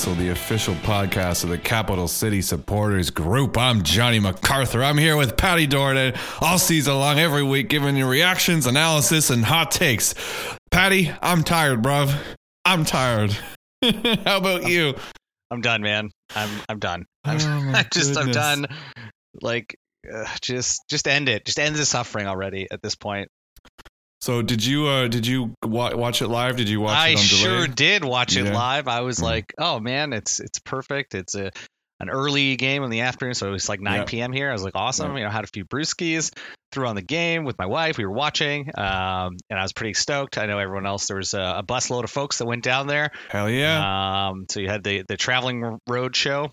After the official podcast of the Capital City Supporters Group. I'm Johnny MacArthur. I'm here with Patty Dornan all season long, every week, giving you reactions, analysis, and hot takes. Patty, I'm tired, bruv. I'm tired. How about you? I'm done, man. I'm I'm done. I'm, Oh, I'm just I'm done. Like, uh, just just end it. Just end the suffering already. At this point, So, did you uh, did you wa- watch it live? Did you watch I it on sure did watch it Yeah. live. I was Mhm. like, oh man, it's it's perfect. It's a an early game in the afternoon, so it was like 9 Yeah. p.m. here. I was like, awesome. Yeah. You know, had a few brewskis, threw on the game with my wife. We were watching, um, and I was pretty stoked. I know everyone else. There was a, a busload of folks that went down there. Hell yeah! Um, so you had the the traveling road show.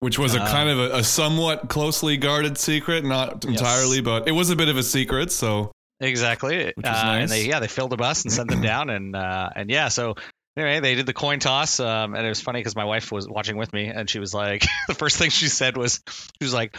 Which was a uh, kind of a, a somewhat closely guarded secret, not Yes. entirely, but it was a bit of a secret. So, Exactly. Which Uh, is And they yeah they filled a bus and sent them down and uh, and yeah so anyway they did the coin toss um, and it was funny because my wife was watching with me and she was like the first thing she said was she was like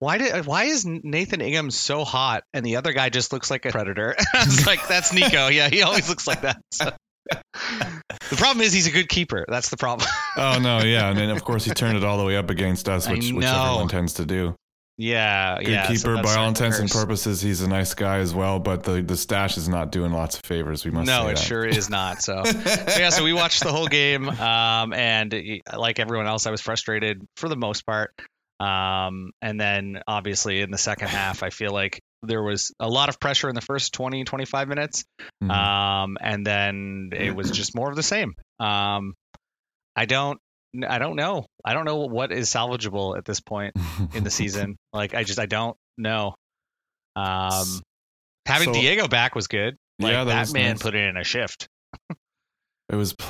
why did why is Nathan Ingham so hot and the other guy just looks like a predator? I was like that's Nico. Yeah, he always looks like that. So. The problem is he's a good keeper. That's the problem. oh no, yeah, and then of course he turned it all the way up against us, which, which everyone tends to do. Yeah, Good yeah. keeper, that's by all intents and purposes, he's a nice guy as well. But the the stash is not doing lots of favors. We must no, it that. sure is not. So yeah, so we watched the whole game, um, and like everyone else, I was frustrated for the most part. Um, and then obviously in the second half, I feel like there was a lot of pressure in the first 20, 25 minutes. Mhm. Um, and then it was just more of the same. Um, I don't, I don't know. I don't know what is salvageable at this point in the season. like I just, I don't know. Um, having So- Diego back was good. Like, Yeah, that that, man nice. put in a shift. it was p-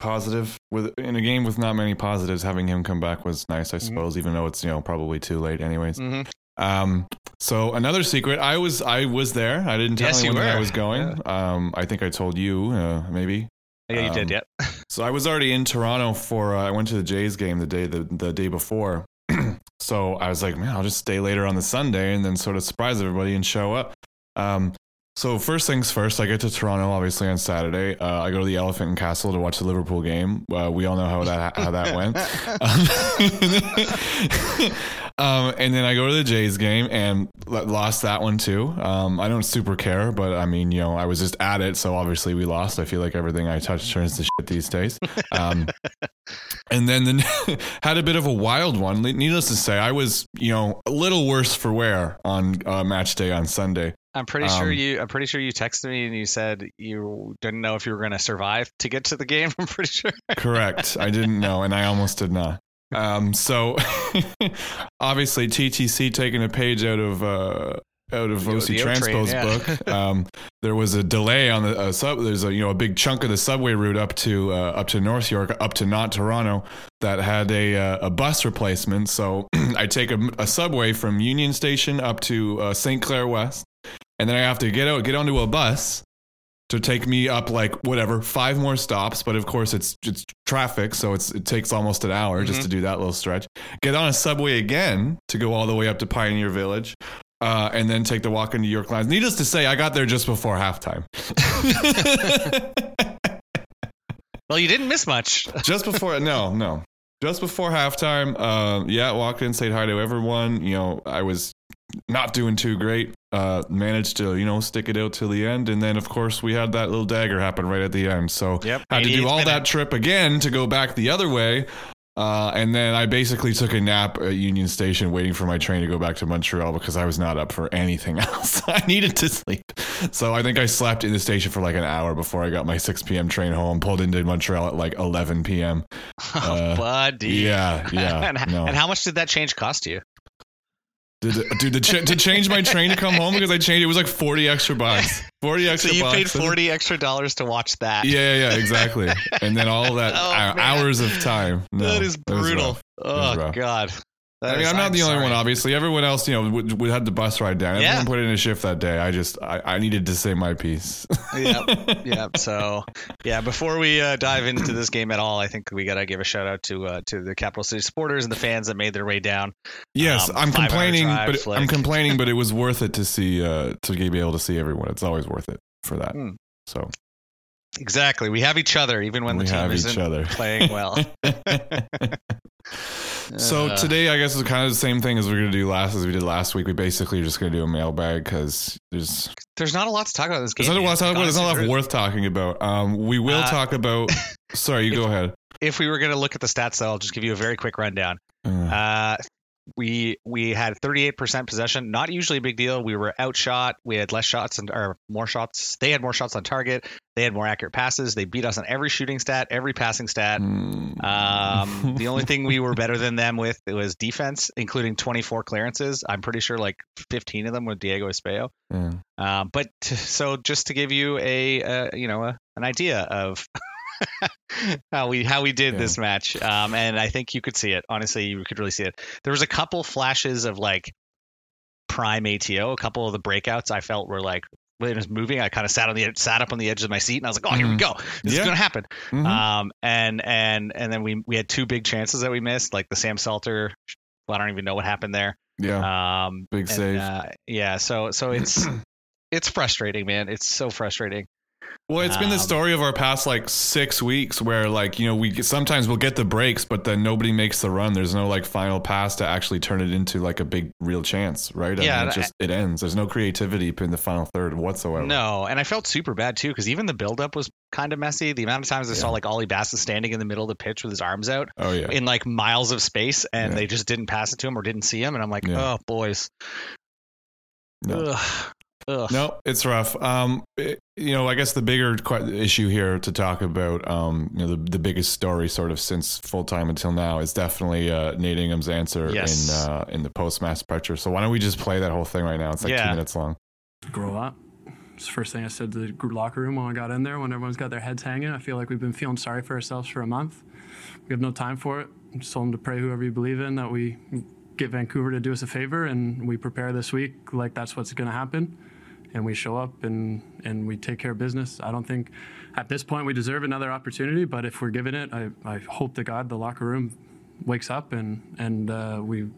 positive with in a game with not many positives. Having him come back was nice, I Mhm. suppose. Even though it's you know probably too late, anyways. hmm Um, so another secret, I was I was there. I didn't tell Yes, you anyone that I was going. Um, I think I told you, uh, maybe. Yeah, you did. Yep. So I was already in Toronto for. Uh, I went to the Jays game the day the, the day before. so I was like, man, I'll just stay later on the Sunday and then sort of surprise everybody and show up. Um, so first things first, I get to Toronto obviously on Saturday. Uh, I go to the Elephant and Castle to watch the Liverpool game. Uh, we all know how that how that went. Um, um, and then I go to the Jays game and lost that one too. Um, I don't super care, but I mean, you know, I was just at it, so obviously we lost. I feel like everything I touch turns to shit these days. Um, and then the, had a bit of a wild one. Needless to say, I was, you know, a little worse for wear on uh, match day on Sunday. I'm pretty sure Um, you. I'm pretty sure you texted me and you said you didn't know if you were going to survive to get to the game. I'm pretty sure. Correct. I didn't know, and I almost did not. Um, so obviously TTC taking a page out of uh, out of OC train, Transpo's yeah. book. Um, there was a delay on the uh, sub. There's a you know a big chunk of the subway route up to uh, up to North York, up to not Toronto, that had a uh, a bus replacement. So I take a, a subway from Union Station up to uh, St. Clair West, and then I have to get out get onto a bus to take me up like whatever five more stops. But of course it's it's traffic so it's it takes almost an hour just Mhm. to do that little stretch. Get on a subway again to go all the way up to pioneer village uh, and then take the walk into York Lions. Needless to say i got there just before halftime. Well, you didn't miss much. just before no no. Just before halftime uh, yeah walked in said hi to everyone you know i was not doing too great uh, managed to you know stick it out till the end and then of course we had that little dagger happen right at the end so Yep. had to do all that trip again to go back the other way. Uh, and then I basically took a nap at Union Station waiting for my train to go back to Montreal because I was not up for anything else. I needed to sleep. So I think I slept in the station for like an hour before I got my 6 p.m. train home, pulled into Montreal at like 11 p.m. Oh, Uh, buddy. Yeah, yeah. and, no. and how much did that change cost you? Did the, dude, the ch- to change my train to come home because I changed it was like 40 extra bucks. 40 extra. So you bucks. paid forty extra dollars to watch that. Yeah, yeah, yeah, exactly. And then all that Oh, man. hours of time. No, that is brutal. Oh. God. That I mean, is- I'm not the only sorry. one, obviously. Everyone else, you know, we, we had the bus ride down. Yeah. Everyone put in a shift that day. I just, I, I needed to say my piece. yep, yep. So, yeah, before we uh, dive into this game at all, I think we got to give a shout out to uh, to the Capital City supporters and the fans that made their way down. yes, Um, I'm complaining, drive, but flick. I'm complaining, but it was worth it to see, uh, to be able to see everyone. It's always worth it for that. Hmm. So Exactly. We have each other, even when We the team have each isn't other. playing well. so today, I guess, is kind of the same thing as we're gonna do last as we did last week. We basically are just gonna do a mailbag because there's there's not a lot to talk about this game. there's not a lot to talk about. There's not a lot worth talking about. Um, we will Uh, talk about. Sorry, you go ahead. If we were going to look at the stats, though, I'll just give you a very quick rundown. Uh, Uh, we we had 38% possession. Not usually a big deal. We were outshot. We had less shots and or more shots. They had more shots on target. They had more accurate passes. They beat us on every shooting stat, every passing stat. mm. Um, the only thing we were better than them with was defense, including 24 clearances. I'm pretty sure like 15 of them with Diego Espejo. Yeah. Um, but t- so just to give you a, uh, you know, a, an idea of how we how we did Yeah. this match, um, and I think you could see it. Honestly, you could really see it. There was a couple flashes of like prime ATO. A couple of the breakouts I felt were like when it was moving. I kind of sat on the sat up on the edge of my seat, and I was like, "Oh, here we Mhm. go. This Yeah. is gonna happen." Mhm. Um, and and and then we we had two big chances that we missed, like the Sam Salter. Well, I don't even know what happened there. yeah. Um, Big and, save. Uh, yeah. So so it's it's frustrating, man. It's so frustrating. Well, it's been the Um, story of our past like six weeks where like, you know, we sometimes we'll get the breaks, but then nobody makes the run. There's no like final pass to actually turn it into like a big real chance, right? I Yeah, mean, it just it ends. There's no creativity in the final third whatsoever. No, and I felt super bad too because even the buildup was kind of messy. The amount of times I saw like Ollie Bassett standing in the middle of the pitch with his arms out Oh yeah. in like miles of space, and Yeah. they just didn't pass it to him or didn't see him, and I'm like, Yeah. oh boys, No. Ugh. Ugh. No, it's rough. Um, it- you know, I guess the bigger que- issue here to talk about, um, you know, the, the biggest story sort of since full time until now is definitely uh, Nate Ingham's answer Yes. in uh, in the post match pressure. So why don't we just play that whole thing right now? It's like two minutes long. grow up. It's the first thing I said to the locker room when I got in there, when everyone's got their heads hanging. I feel like we've been feeling sorry for ourselves for a month. We have no time for it. I just told them to pray whoever you believe in that we get Vancouver to do us a favor and we prepare this week like that's what's going to happen. And we show up and, and we take care of business. I don't think at this point we deserve another opportunity, but if we're given it, I, I hope to God the locker room wakes up and, and uh, we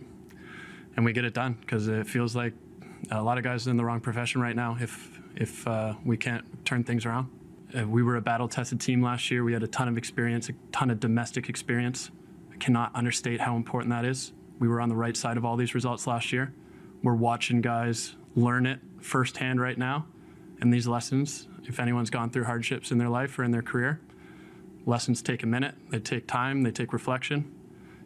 and we get it done because it feels like a lot of guys are in the wrong profession right now if if uh, we can't turn things around. Uh, we were a battle tested team last year. We had a ton of experience, a ton of domestic experience. I cannot understate how important that is. We were on the right side of all these results last year. We're watching guys learn it firsthand right now. And these lessons, if anyone's gone through hardships in their life or in their career, lessons take a minute, they take time, they take reflection.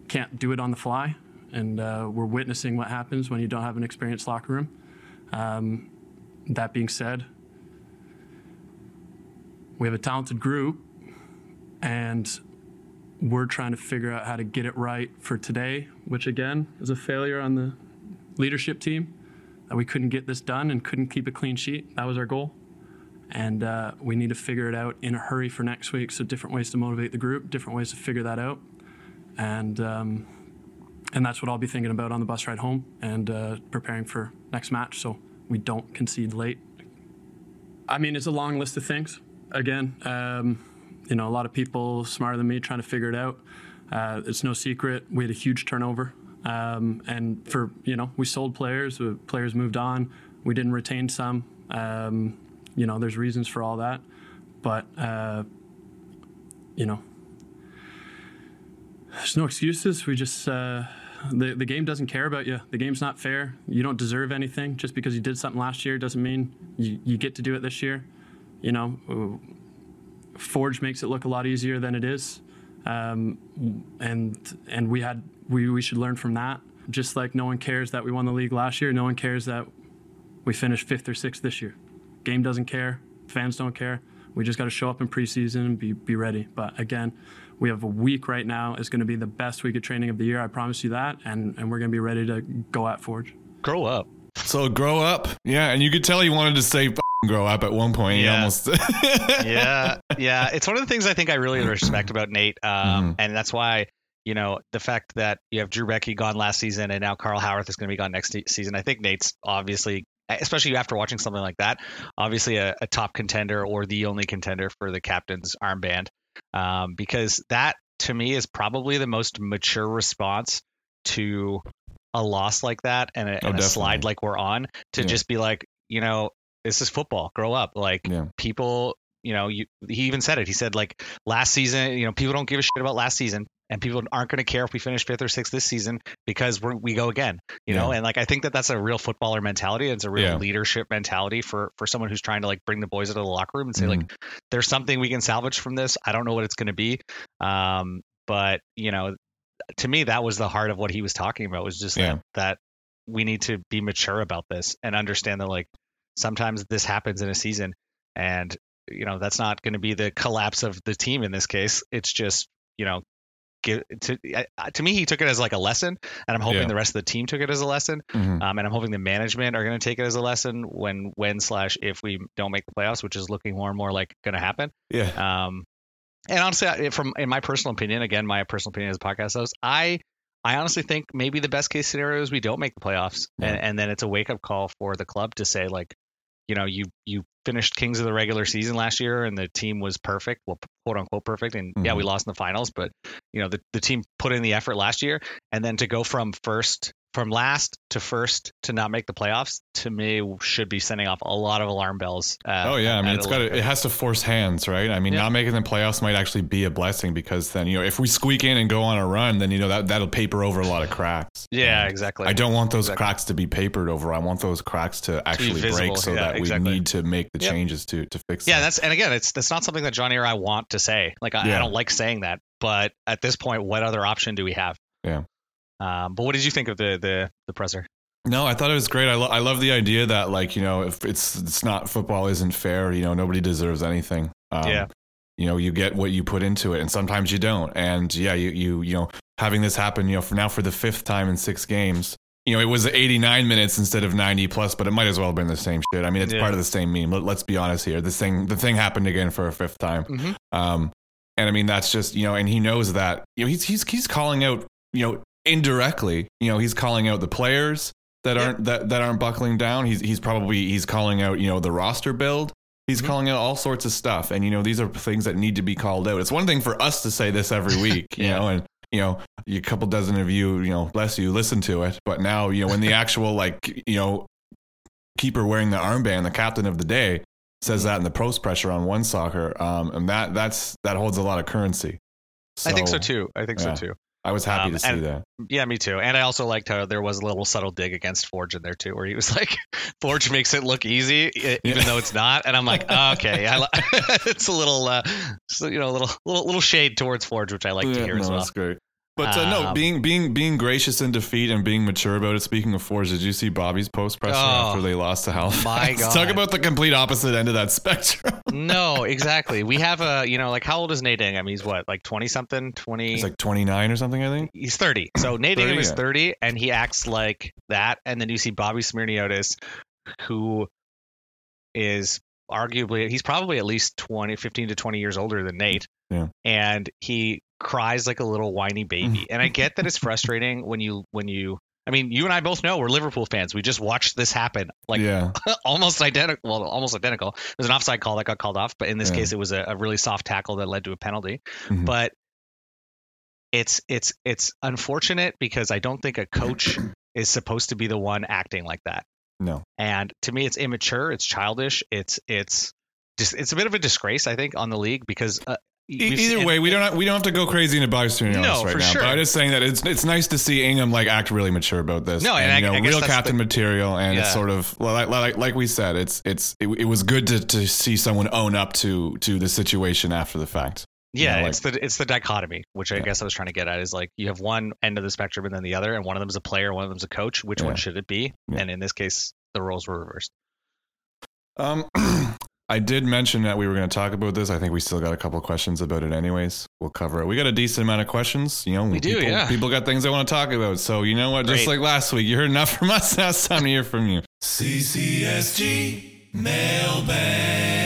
Can't do it on the fly. And uh, we're witnessing what happens when you don't have an experienced locker room. Um, that being said, we have a talented group, and we're trying to figure out how to get it right for today, which again is a failure on the leadership team that we couldn't get this done and couldn't keep a clean sheet. That was our goal. And uh, we need to figure it out in a hurry for next week. So, different ways to motivate the group, different ways to figure that out. And, um, and that's what I'll be thinking about on the bus ride home and uh, preparing for next match so we don't concede late. I mean, it's a long list of things. Again, um, you know, a lot of people smarter than me trying to figure it out. Uh, it's no secret we had a huge turnover, um, and for you know, we sold players. Players moved on. We didn't retain some. Um, you know, there's reasons for all that, but uh, you know, there's no excuses. We just uh, the the game doesn't care about you. The game's not fair. You don't deserve anything. Just because you did something last year doesn't mean you, you get to do it this year. You know, Forge makes it look a lot easier than it is, um, and and we had we we should learn from that. Just like no one cares that we won the league last year, no one cares that we finished fifth or sixth this year. Game doesn't care. Fans don't care. We just got to show up in preseason and be, be ready. But again, we have a week right now. It's going to be the best week of training of the year. I promise you that. And, and we're going to be ready to go at Forge. Grow up. So grow up, yeah, and you could tell he wanted to say "F***ing grow up at one point. Yeah. almost, yeah, yeah. It's one of the things I think I really respect about Nate, um, Mhm. and that's why you know the fact that you have Drew Beckie gone last season and now Carl Haworth is going to be gone next season. I think Nate's obviously, especially after watching something like that, obviously a, a top contender or the only contender for the captain's armband, um, because that to me is probably the most mature response to a loss like that and a, Oh, and a slide like we're on to Yeah. just be like, you know, this is football. Grow up. Like yeah, people you know, you, he even said it. He said like last season, you know, people don't give a shit about last season, and people aren't going to care if we finish fifth or sixth this season because we're, we go again. You know, and like I think that that's a real footballer mentality. It's a real Yeah. leadership mentality for for someone who's trying to like bring the boys into the locker room and say Mhm. like, there's something we can salvage from this. I don't know what it's going to be, um, but you know, to me that was the heart of what he was talking about was just Yeah. that that we need to be mature about this and understand that like sometimes this happens in a season and you know that's not going to be the collapse of the team in this case it's just you know give, to to me he took it as like a lesson and i'm hoping Yeah. the rest of the team took it as a lesson Mhm. um, and i'm hoping the management are going to take it as a lesson when when slash if we don't make the playoffs which is looking more and more like going to happen Yeah. um, and honestly, from in my personal opinion, again, my personal opinion as a podcast host, I I honestly think maybe the best case scenario is we don't make the playoffs, Yeah. and, and then it's a wake up call for the club to say like, you know, you you finished kings of the regular season last year, and the team was perfect, well, quote unquote perfect, and yeah, Mhm. we lost in the finals, but you know, the the team put in the effort last year, and then to go from first from last to first to not make the playoffs to me should be sending off a lot of alarm bells. Uh, Oh yeah, I mean it's got it has to force hands, right? I mean, Yeah. not making the playoffs might actually be a blessing because then you know if we squeak in and go on a run, then you know that that'll paper over a lot of cracks. yeah, And exactly. I don't want those Exactly. cracks to be papered over. I want those cracks to actually visible, break so yeah, that exactly. we need to make the Yep. changes to to fix. Yeah, them. that's and again, it's that's not something that Johnny or I want to say. Like I, Yeah. I don't like saying that, but at this point, what other option do we have? Yeah. Um, but what did you think of the the the presser? No, I thought it was great. I, lo- I love the idea that like you know if it's it's not football isn't fair. You know nobody deserves anything. Um, Yeah. You know you get what you put into it, and sometimes you don't. And yeah, you you you know having this happen. You know for now for the fifth time in six games. You know it was 89 minutes instead of 90 plus, but it might as well have been the same shit. I mean it's Yeah. part of the same meme. Let, let's be honest here. This thing the thing happened again for a fifth time. Mhm. Um, and I mean that's just you know, and he knows that you know he's he's he's calling out you know indirectly. You know he's calling out the players that aren't that, that aren't buckling down. He's he's probably he's calling out you know the roster build. He's Mhm. calling out all sorts of stuff, and you know these are things that need to be called out. It's one thing for us to say this every week, you Yeah. know, and you know a couple dozen of you, you know, bless you, listen to it. But now you know when the actual like you know keeper wearing the armband, the captain of the day, says that in the post pressure on OneSoccer, um, and that that's that holds a lot of currency. I think so too. I think yeah. so too. I was happy Um, to see and- that. Yeah, me too. And I also liked how there was a little subtle dig against Forge in there too, where he was like, "Forge makes it look easy, even Yeah. though it's not." And I'm like, oh, "Okay, I li- it's a little, uh, you know, a little, little, little shade towards Forge, which I like to hear no, as well." That's great. But uh, no, Um, being being being gracious in defeat and being mature about it. Speaking of Forge, did you see Bobby's post presser Oh, after they lost to Halifax? my God. Talk about the complete opposite end of that spectrum. no, exactly. We have a, you know, like how old is Nate Ingham? He's what, like 20 something, 20? He's like 29 or something, I think. he's 30. So Nate 30, Ingham is yeah. 30 and he acts like that. And then you see Bobby Smyrniotis, who is arguably, he's probably at least 20, 15 to 20 years older than Nate. Yeah. And he cries like a little whiny baby. and I get that it's frustrating when you, when you, I mean, you and I both know we're Liverpool fans. We just watched this happen like yeah, almost identical. Well, almost identical. There's an offside call that got called off, but in this Yeah. case, it was a, a really soft tackle that led to a penalty. Mhm. But it's it's it's unfortunate because I don't think a coach is supposed to be the one acting like that. no, And to me, it's immature. It's childish. It's it's just it's a bit of a disgrace, I think, on the league because. Uh, Either way, we don't have, we don't have to go crazy into Bobby Smyrniotis No, right now. sure. But I'm just saying that it's it's nice to see Ingham like act really mature about this. No, and I- you know, I real captain the- material, and it's sort of like, like like we said, it's it's it, it was good to to see someone own up to to the situation after the fact. Yeah, you know, it's the it's the dichotomy, which I Yeah. guess I was trying to get at is like you have one end of the spectrum and then the other, and one of them is a player, one of them is a coach. Which Yeah. one should it be? Yeah. And in this case, the roles were reversed. Um, I did mention that we were going to talk about this. I think we still got a couple of questions about it, anyways. We'll cover it. We got a decent amount of questions. You know, We do, yeah. People got things they want to talk about. So you know what? Just like last week, you heard enough from us. Now it's time to hear from you. CCSG mailbag.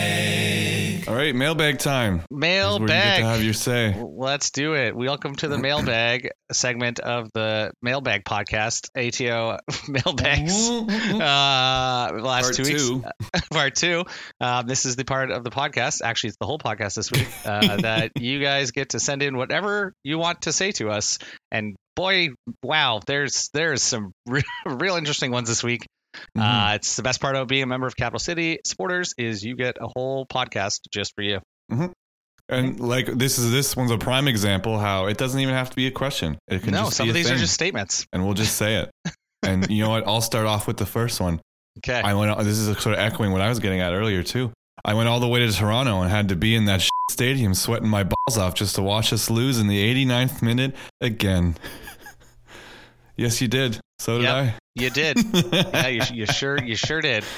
All right, mailbag time. This is where you Mailbag. to have your say. Let's do it. Welcome to the mailbag segment of the mailbag podcast, ATO mailbags. Uh, last Part two weeks, two. part two. Um, this is the part of the podcast. Actually, it's the whole podcast this week uh, that you guys get to send in whatever you want to say to us. And boy, wow, there's there's some re- real interesting ones this week. Mhm. Uh, it's the best part of being a member of Capital City Supporters is you get a whole podcast just for you. and like this is this one's a prime example how it doesn't even have to be a question. It can No, some of these are just statements. and we'll just say it. and you know what? I'll start off with the first one. Okay. I went. This is sort of echoing what I was getting at earlier too. I went all the way to Toronto and had to be in that stadium, sweating my balls off just to watch us lose in the 89th minute again. yes, you did. So did Yep. You did. yeah, you, you sure you sure did. I.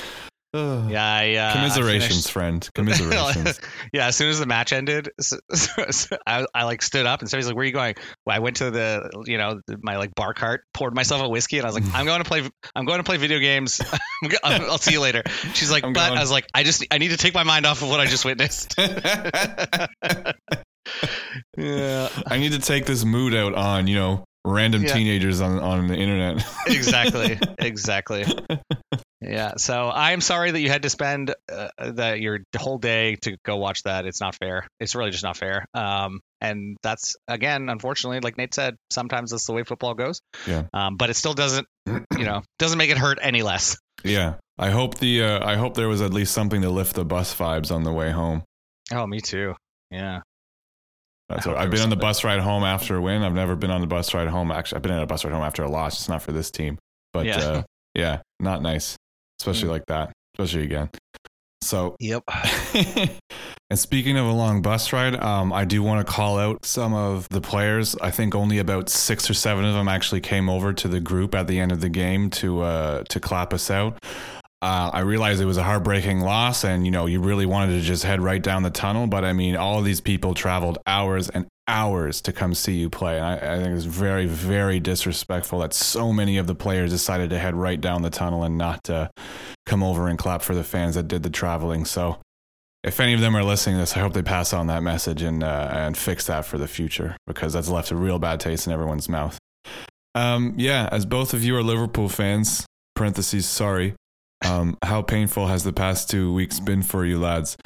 Yeah, I, uh, I Commiserations, finished- friend. Commiserations. yeah, as soon as the match ended, so, so- so I, I like stood up and somebody's like, "Where are you going?" Well, I went to the, you know, my like bar cart, poured myself a whiskey, and I was like, "I'm going to play. I'm going to play video games. I'll see you later." She's like, I'm "But going." I was like, I just I need to take my mind off of what I just witnessed." yeah, I need to take this mood out on, you know, random Yeah. teenagers on, on the internet. exactly, exactly. Yeah, so I'm sorry that you had to spend uh, that your whole day to go watch that. It's not fair. It's really just not fair. Um, and that's again, unfortunately, like Nate said, sometimes that's the way football goes. Yeah. Um, but it still doesn't, you know, doesn't make it hurt any less. yeah. I hope the uh, I hope there was at least something to lift the bus vibes on the way home. Oh, me too. Yeah. That's what I've been on the bus ride home after a win. I've never been on the bus ride home. Actually, I've been on a bus ride home after a loss. It's not for this team, but Yeah. uh, yeah, not nice, especially Mm. like that, especially again. So, Yep. and speaking of a long bus ride, um, I do want to call out some of the players. I think only about six or seven of them actually came over to the group at the end of the game to uh, to clap us out. Uh, I realized it was a heartbreaking loss, and you know you really wanted to just head right down the tunnel. But I mean, all these people traveled hours and hours to come see you play. And I, I think it's very, very disrespectful that so many of the players decided to head right down the tunnel and not uh, come over and clap for the fans that did the traveling. So, if any of them are listening to this, I hope they pass on that message and uh, and fix that for the future because that's left a real bad taste in everyone's mouth. Um, yeah, as both of you are Liverpool fans, parentheses sorry. Um, how painful has the past two weeks been for you lads?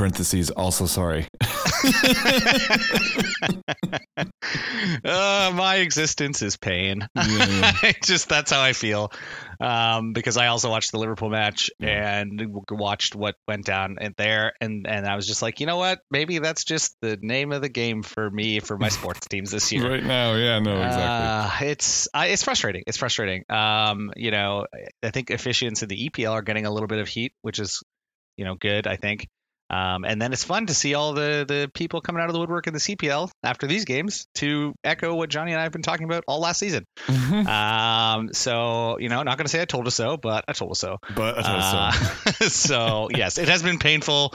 Parentheses also sorry. uh, my existence is pain. Yeah, yeah. Just that's how I feel. Um, because I also watched the Liverpool match and watched what went down in there, and and I was just like, you know what? Maybe that's just the name of the game for me for my sports teams this year. right now, yeah, no, exactly. Uh, it's I, it's frustrating. It's frustrating. Um, you know, I think officiants in the EPL are getting a little bit of heat, which is, you know, good. I think. Um, and then it's fun to see all the the people coming out of the woodwork in the CPL after these games to echo what Johnny and I have been talking about all last season. Mhm. Um, so you know, not going to say I told us so, but I told us so. but I thought so. Uh, so yes, it has been painful.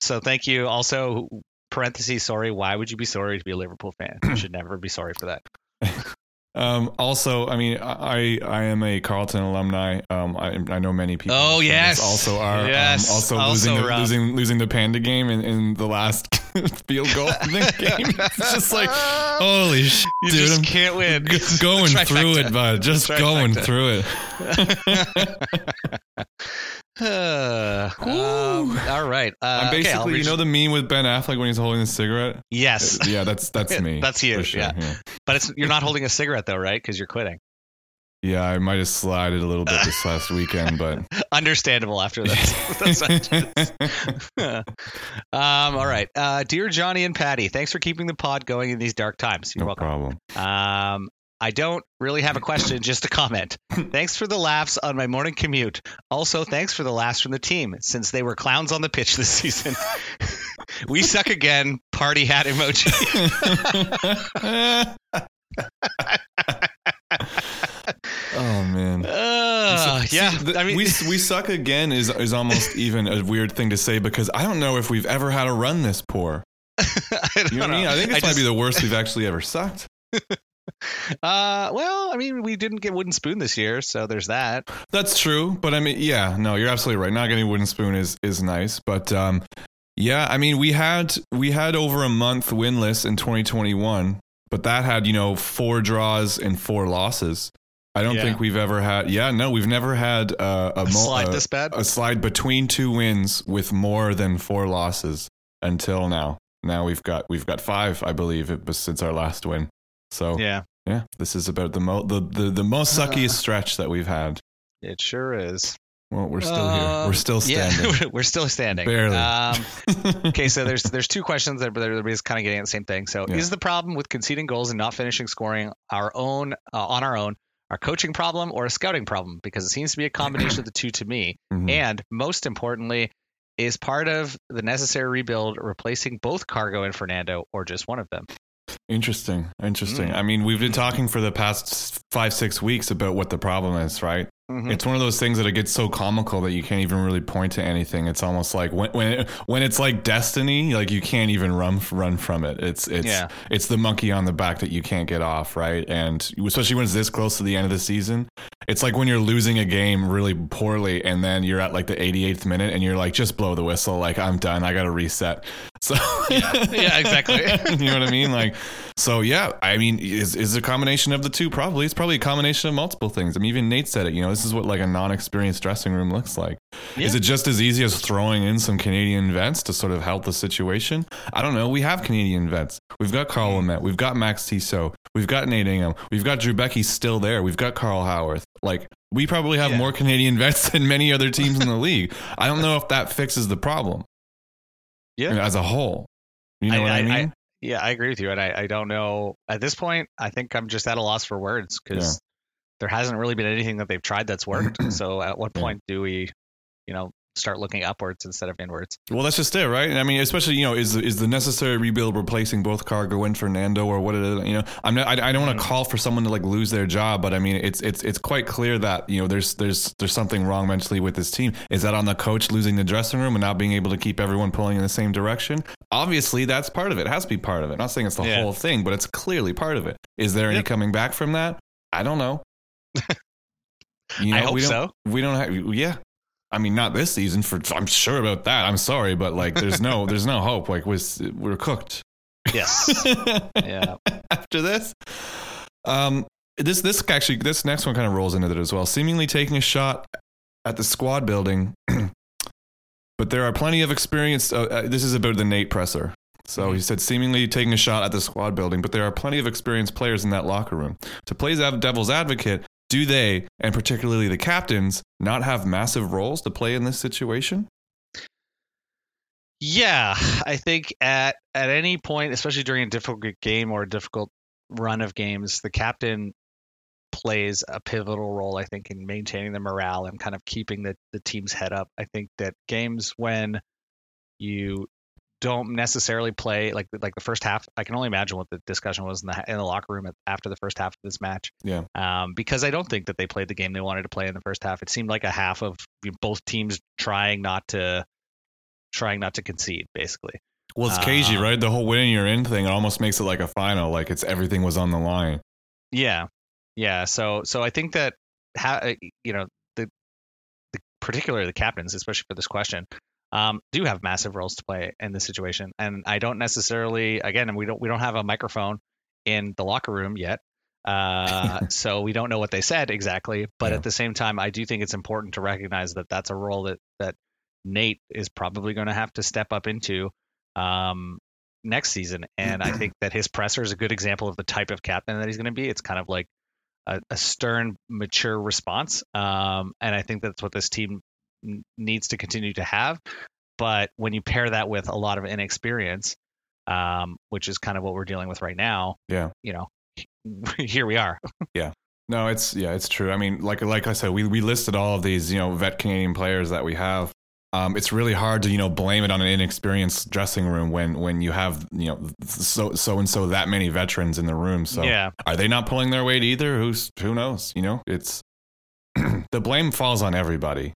So thank you. Also, parentheses, sorry. Why would you be sorry to be a Liverpool fan? You should never be sorry for that. Um, also, I mean, I I am a Carleton alumni. Um, I, I know many people. Oh, yes. also are. Yes. Um, also, Also losing the, losing losing the Panda game in, in the last field goal the game. It's just like holy shit, You dude! just I'm can't win. g- going through it, bud. Just going through it. Uh, um, all right. Uh, I'm basically, I'll you know the meme with Ben Affleck when he's holding a cigarette. yes, Yeah, that's that's me. That's you, for sure, yeah. but it's you're not holding a cigarette though, right? Because you're quitting. Yeah, I might have slided a little bit this last weekend, but Understandable after that. um, all right. Uh, dear Johnny and Patty, thanks for keeping the pod going in these dark times. You're no welcome. problem. Um, I don't really have a question, just a comment. Thanks for the laughs on my morning commute. Also, thanks for the laughs from the team, since they were clowns on the pitch this season. we suck again. Party hat emoji. oh man. Uh, See, yeah, the- I mean, we we suck again is is almost even a weird thing to say because I don't know if we've ever had a run this poor. I don't You know what I mean? I think this I might just- be the worst we've actually ever sucked. Uh, well, I mean, we didn't get wooden spoon this year, so there's that. That's true, but I mean, yeah, no, you're absolutely right. Not getting wooden spoon is is nice, but um, yeah, I mean, we had we had over a month winless in 2021, but that had you know four draws and four losses. I don't Yeah. think we've ever had. Yeah, no, we've never had uh, a, A slide a- this bad. a slide between two wins with more than four losses until now. Now we've got we've got five, I believe, it was since our last win. So yeah, yeah. this is about the mo- the, the the most suckiest stretch that we've had. It sure is. Well, we're still here. We're Um, still standing. Yeah, we're still standing. Barely. Um, okay, so there's there's two questions that everybody's kind of getting at the same thing. So, Yeah. is the problem with conceding goals and not finishing scoring our own uh, on our own our coaching problem or a scouting problem? Because it seems to be a combination of the two to me. Mhm. And most importantly, is part of the necessary rebuild replacing both Cargo and Fernando or just one of them? Interesting. Interesting. Mm. I mean, we've been talking for the past five, six weeks about what the problem is, right? Mhm. It's one of those things that it gets so comical that you can't even really point to anything. It's almost like when when when it's like destiny, like you can't even run run from it. It's it's Yeah. it's the monkey on the back that you can't get off, right? And especially when it's this close to the end of the season, it's like when you're losing a game really poorly, and then you're at like the 88th minute, and you're like, just blow the whistle, like I'm done, I got to reset. So Yeah, exactly. you know what I mean? Like, so yeah, I mean, is is a combination of the two? Probably. It's probably a combination of multiple things. I mean, even Nate said it. You know, this is what like a non-experienced dressing room looks like. Is it just as easy as throwing in some Canadian vets to sort of help the situation? I don't know. We have Canadian vets. We've got Carl Lamette. We've got Max Tissot. We've got Nate Ingham. We've got Drew Beckie still there. We've got Carl Haworth. Like, we probably have Yeah. more Canadian vets than many other teams in the league. I don't know if that fixes the problem Yeah. as a whole. You know what I, mean? yeah, I agree with you, and I, I don't know at this point. I think I'm just at a loss for words because there hasn't really been anything that they've tried that's worked. so at what point do we, you know, start looking upwards instead of inwards? Well, that's just it, right? I mean, especially you know, is is the necessary rebuild replacing both Cargo and Fernando, or what? It is, you know, I'm not. I, I don't want to mm-hmm. call for someone to like lose their job, but I mean, it's it's it's quite clear that you know there's there's there's something wrong mentally with this team. Is that on the coach losing the dressing room and not being able to keep everyone pulling in the same direction? Obviously, that's part of it. It has to be part of it. I'm not saying it's the Yeah. whole thing, but it's clearly part of it. Is there any coming back from that? I don't know. You I hope we don't, so. We don't have. Yeah, I mean, not this season. For I'm sure about that. I'm sorry, but like, there's no, there's no hope. Like, was we're cooked Yes. yeah. after this. Um, this this actually this next one kind of rolls into it as well. Seemingly taking a shot at the squad building, but there are plenty of experience. Uh, uh, this is about the Nate presser. So he said, seemingly taking a shot at the squad building, but there are plenty of experienced players in that locker room. To play devil's advocate, do they, and particularly the captains, not have massive roles to play in this situation? Yeah, I think at at any point, especially during a difficult game or a difficult run of games, the captain plays a pivotal role. I think in maintaining the morale and kind of keeping the the team's head up. I think that games when you don't necessarily play like like the first half. I can only imagine what the discussion was in the in the locker room at, after the first half of this match. Yeah. Um, because I don't think that they played the game they wanted to play in the first half. It seemed like a half of both teams trying not to trying not to concede, basically. Well, it's cagey, Uh, right? The whole winning you're in thing it almost makes it like a final, like it's everything was on the line. Yeah, yeah. So so I think that how you know the the particularly the captains, especially for this question, um, do have massive roles to play in this situation, and I don't necessarily again we don't we don't have a microphone in the locker room yet. Uh, so we don't know what they said exactly, but Yeah. at the same time, I do think it's important to recognize that that's a role that that Nate is probably going to have to step up into um, next season. And I think that his presser is a good example of the type of captain that he's going to be. It's kind of like a, a stern, mature response. Um, and I think that's what this team needs to continue to have. But when you pair that with a lot of inexperience, um, which is kind of what we're dealing with right now, Yeah. you know, here we are. Yeah. No, it's yeah, it's true. I mean, like like I said, we we listed all of these, you know, vet Canadian players that we have. Um, it's really hard to you know blame it on an inexperienced dressing room when when you have you know so so and so that many veterans in the room. So yeah. are they not pulling their weight either? Who's who knows? You know, it's the blame falls on everybody.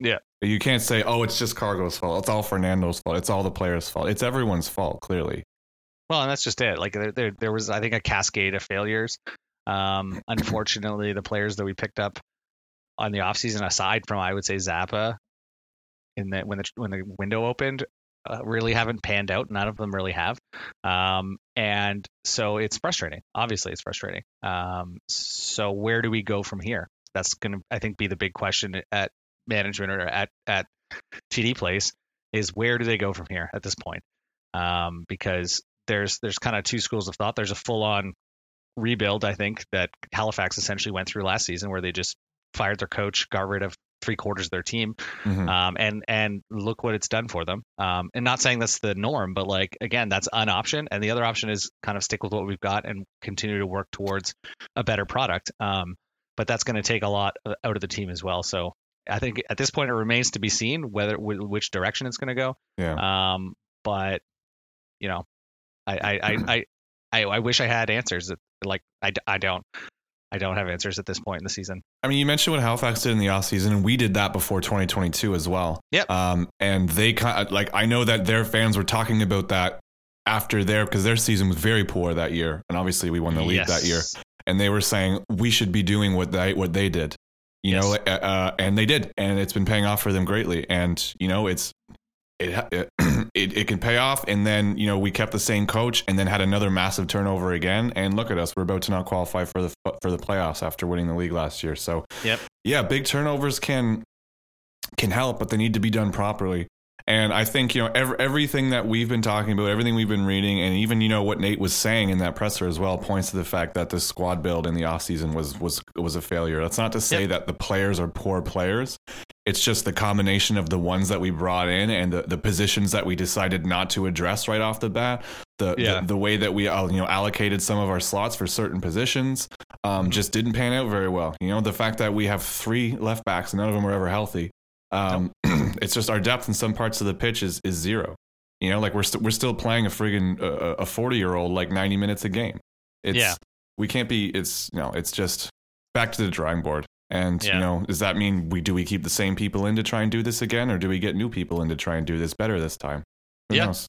Yeah. You can't say, "Oh, it's just Cargo's fault. It's all Fernando's fault. It's all the players' fault. It's everyone's fault." Clearly, Well, and that's just it. Like there, there, there was, I think, a cascade of failures. Um, unfortunately, the players that we picked up on the offseason, aside from I would say Zappa, in the when the when the window opened, uh, really haven't panned out. None of them really have. Um, and so it's frustrating. Obviously, it's frustrating. Um, so where do we go from here? That's going to, I think, be the big question at management or at at TD Place is where do they go from here at this point? Um, because there's there's kind of two schools of thought. There's a full on rebuild, I think, that Halifax essentially went through last season, where they just fired their coach, got rid of three quarters of their team, Mhm. um, and and look what it's done for them. Um, and not saying that's the norm, but like again, that's an option, and the other option is kind of stick with what we've got and continue to work towards a better product. Um, but that's going to take a lot uh, out of the team as well. So I think at this point it remains to be seen whether which direction it's going to go. yeah. Um, but you know, I I, I, I I I wish I had answers. That, like I don't I don't have answers at this point in the season. I mean, you mentioned what Halifax did in the offseason, and we did that before 2022 as well. Yep. Um, and they kind of like I know that their fans were talking about that after their because their season was very poor that year, and obviously we won the league that year. And they were saying we should be doing what they what they did, you know, Yes. uh, uh, and they did, and it's been paying off for them greatly. And you know, it's it, it it it can pay off. And then you know we kept the same coach, and then had another massive turnover again. And look at us, we're about to not qualify for the for the playoffs after winning the league last year. So Yep. yeah, big turnovers can can help, but they need to be done properly. And I think you know every, everything that we've been talking about, everything we've been reading, and even you know what Nate was saying in that presser as well, points to the fact that the squad build in the offseason was was was a failure. That's not to say Yep. that the players are poor players. It's just the combination of the ones that we brought in and the, the positions that we decided not to address right off the bat. The, Yeah. the the way that we uh, you know allocated some of our slots for certain positions um, just didn't pan out very well. You know the fact that we have three left backs and none of them are ever healthy. Um, it's just our depth in some parts of the pitch is is zero. You know, like we're st- we're still playing a friggin' uh, a forty year old like ninety minutes a game. It's, Yeah. we can't be. It's you know, it's just back to the drawing board. And Yeah. you know, does that mean we do we keep the same people in to try and do this again, or do we get new people in to try and do this better this time? Who Yeah. knows?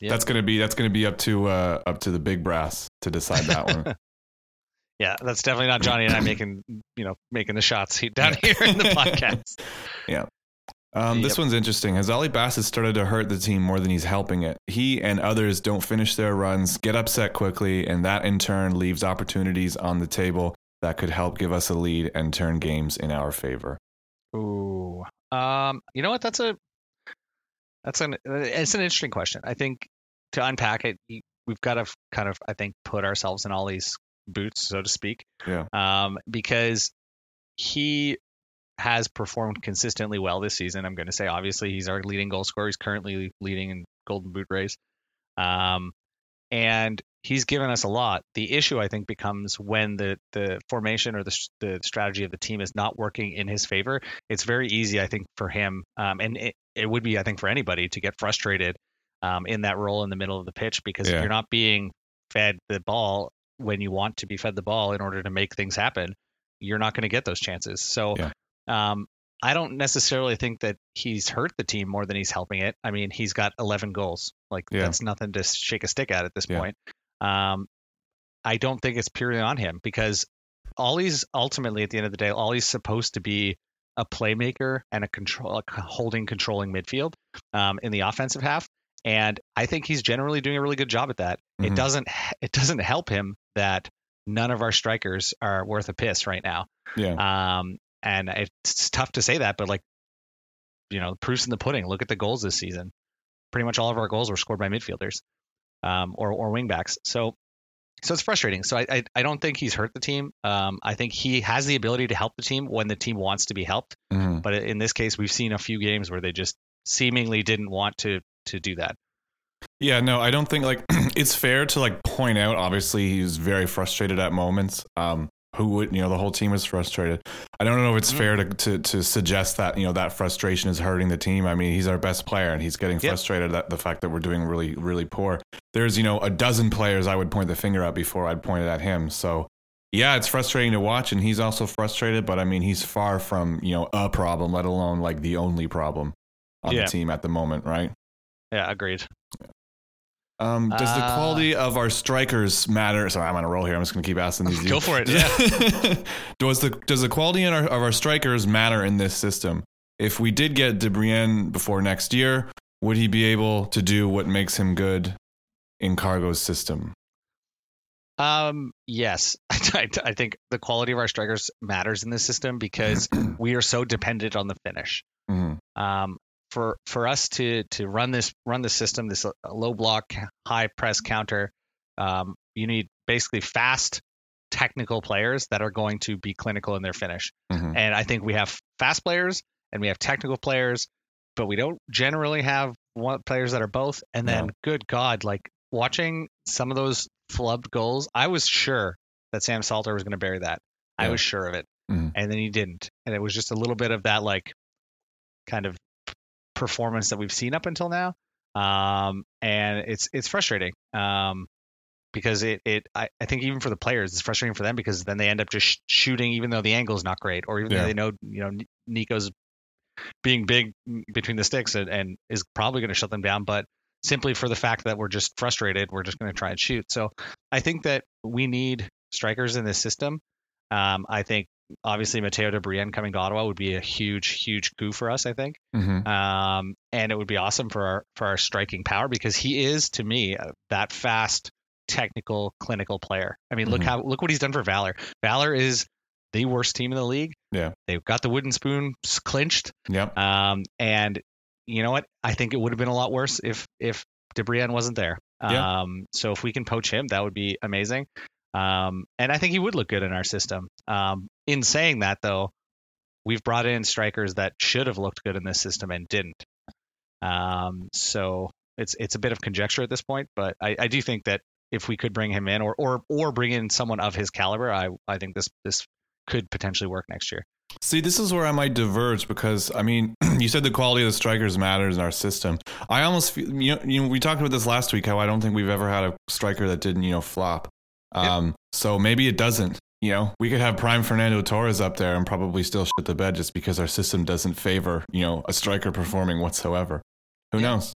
Yeah. That's gonna be that's gonna be up to uh, up to the big brass to decide that one. Yeah, that's definitely not Johnny and I making you know making the shots he- down here in the podcast. Yeah. Um, this Yep. one's interesting. Has Ollie Bassett started to hurt the team more than he's helping it? He and others don't finish their runs, get upset quickly, and that in turn leaves opportunities on the table that could help give us a lead and turn games in our favor. Ooh, um, you know what? That's a that's an it's an interesting question. I think to unpack it, we've got to kind of I think put ourselves in Ollie's boots, so to speak. Yeah. Um, because he has performed consistently well this season. I'm going to say obviously he's our leading goal scorer. He's currently leading in Golden Boot race. Um, and he's given us a lot. The issue I think becomes when the the formation or the the strategy of the team is not working in his favor. It's very easy I think for him, um, and it, it would be I think for anybody to get frustrated um, in that role in the middle of the pitch because if you're not being fed the ball when you want to be fed the ball in order to make things happen, you're not going to get those chances. So. Yeah. Um, I don't necessarily think that he's hurt the team more than he's helping it. I mean, he's got 11 goals. Like Yeah. that's nothing to shake a stick at at this Yeah. point. Um, I don't think it's purely on him because Ollie's ultimately at the end of the day, Ollie's supposed to be a playmaker and a control, a holding, controlling midfield um, in the offensive half, and I think he's generally doing a really good job at that. It Mhm. doesn't it doesn't help him that none of our strikers are worth a piss right now. Yeah. Um, and it's tough to say that, but like, you know, proof's in the pudding. Look at the goals this season. Pretty much all of our goals were scored by midfielders, um, or or wingbacks. So, so it's frustrating. So I, I I don't think he's hurt the team. Um, I think he has the ability to help the team when the team wants to be helped. Mhm. But in this case, we've seen a few games where they just seemingly didn't want to to do that. Yeah, no, I don't think like it's fair to like point out. Obviously, he's very frustrated at moments. Um, who would you know the whole team is frustrated. I don't know if it's Mhm. fair to, to to suggest that you know that frustration is hurting the team. I mean, he's our best player, and he's getting Yep. frustrated at the fact that we're doing really really poor. There's you know a dozen players I would point the finger at before I'd point it at him. So. Yeah, it's frustrating to watch, and he's also frustrated. But I mean, he's far from you know a problem, let alone like the only problem on Yeah. the team at the moment, right? Yeah, agreed. Um, does the Uh, quality of our strikers matter? Sorry, I'm on a roll here. I'm just going to keep asking these. Go for it, does the does the quality in our, of our strikers matter in this system? If we did get Debrienne before next year, would he be able to do what makes him good in Cargo's system? Um, yes, I, I think the quality of our strikers matters in this system because we are so dependent on the finish. Mhm. Um, for for us to to run this run the system, this uh, low block, high press counter, um, you need basically fast, technical players that are going to be clinical in their finish. Mhm. And I think we have fast players and we have technical players, but we don't generally have one players that are both. And then, No. good God, like watching some of those flubbed goals, I was sure that Sam Salter was going to bury that. I was sure of it. Mhm. And then he didn't. And it was just a little bit of that, like, kind of performance that we've seen up until now. Um, and it's it's frustrating. Um, because it, it I, I think even for the players it's frustrating for them because then they end up just sh- shooting even though the angle is not great or even Yeah. though they know you know Nico's being big between the sticks and, and is probably going to shut them down but simply for the fact that we're just frustrated we're just going to try and shoot so I think that we need strikers in this system um, I think obviously Matteo de Brienne coming to Ottawa would be a huge huge coup for us I think Mhm. um, and it would be awesome for our for our striking power because he is to me uh, that fast, technical, clinical player. I mean, look Mhm. how look what he's done for Valor. Valor is the worst team in the league. Yeah. they've got the wooden spoon clinched. Yep. Um, and you know what? I think it would have been a lot worse if if de Brienne wasn't there. Yeah. Um, so if we can poach him, that would be amazing. Um, and I think he would look good in our system. Um, in saying that, though, we've brought in strikers that should have looked good in this system and didn't. Um, so it's it's a bit of conjecture at this point, but I, I do think that if we could bring him in or or or bring in someone of his caliber, I I think this this could potentially work next year. See, this is where I might diverge because I mean, you said the quality of the strikers matters in our system. I almost feel you know, you know we talked about this last week how I don't think we've ever had a striker that didn't you know flop. Um, so maybe it doesn't. You know, we could have prime Fernando Torres up there and probably still shit the bed just because our system doesn't favor you know a striker performing whatsoever. Who Yeah. knows?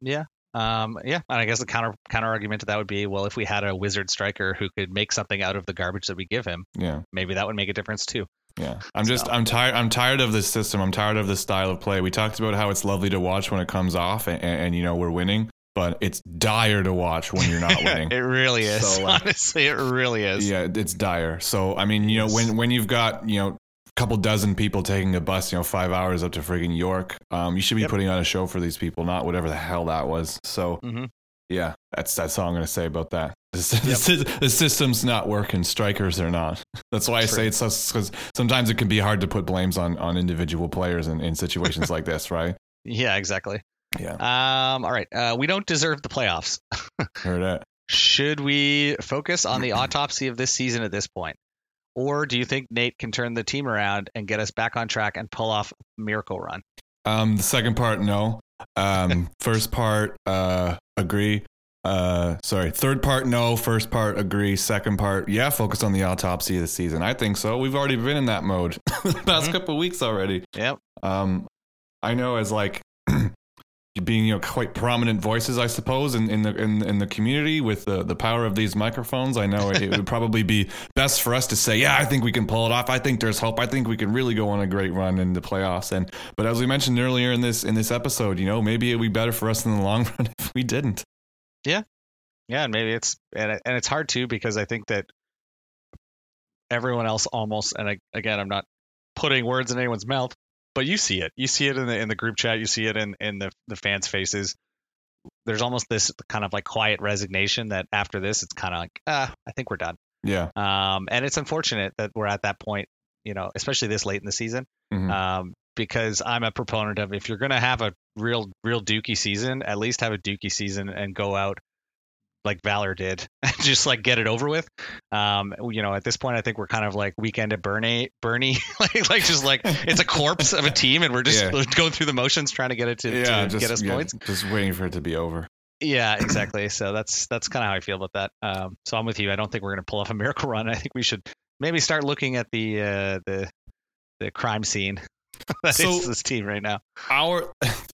Yeah. Um, yeah, and I guess the counter counter argument to that would be, well, if we had a wizard striker who could make something out of the garbage that we give him, Yeah. maybe that would make a difference too. Yeah, I'm just I'm tired I'm tired of this system. I'm tired of this style of play. We talked about how it's lovely to watch when it comes off, and, and, you know we're winning, but it's dire to watch when you're not winning. it really is. So, like- Honestly, it really is. yeah, it's dire. So I mean, you know, when when you've got you know a couple dozen people taking a bus, you know, five hours up to friggin' York, um, you should be Yep. putting on a show for these people, not whatever the hell that was. So Mhm. yeah, that's that's all I'm gonna say about that. The, sy- the system's not working. Strikers are not. That's why I True. say it's because sometimes it can be hard to put blames on on individual players in, in situations like this, right? Yeah, exactly. Yeah, Um, all right. Uh, we don't deserve the playoffs. heard it. Should we focus on the autopsy of this season at this point? Or do you think Nate can turn the team around and get us back on track and pull off miracle run? Um, the second part, no. Um, first part, uh, agree. Uh, sorry. Third part, no. First part, agree. Second part, yeah. Focus on the autopsy of the season. I think so. We've already been in that mode the past Mhm. couple of weeks already. Yep. Um, I know as like being you know quite prominent voices, I suppose, in, in the in, in the community with the the power of these microphones. I know it, would probably be best for us to say, yeah, I think we can pull it off. I think there's hope. I think we can really go on a great run in the playoffs. And but as we mentioned earlier in this in this episode, you know, maybe it'd be better for us in the long run if we didn't. Yeah, yeah, and maybe it's and and it's hard too because I think that everyone else almost and I, again I'm not putting words in anyone's mouth, but you see it. You see it in the in the group chat. You see it in in the the fans' faces. There's almost this kind of like quiet resignation that after this it's kind of like ah I think we're done. Yeah. Um, and it's unfortunate that we're at that point, you know, especially this late in the season. Mhm. Um, because I'm a proponent of if you're going to have a real, real dookie season, at least have a dookie season and go out like Valor did, just like get it over with. Um, you know, at this point, I think we're kind of like weekend at Bernie, Bernie, like, like just like it's a corpse of a team, and we're just Yeah. going through the motions trying to get it to, yeah, to just get us yeah, points. just waiting for it to be over. Yeah, exactly. so that's that's kind of how I feel about that. Um, so I'm with you. I don't think we're going to pull off a miracle run. I think we should maybe start looking at the uh, the the crime scene that is So- this team right now. our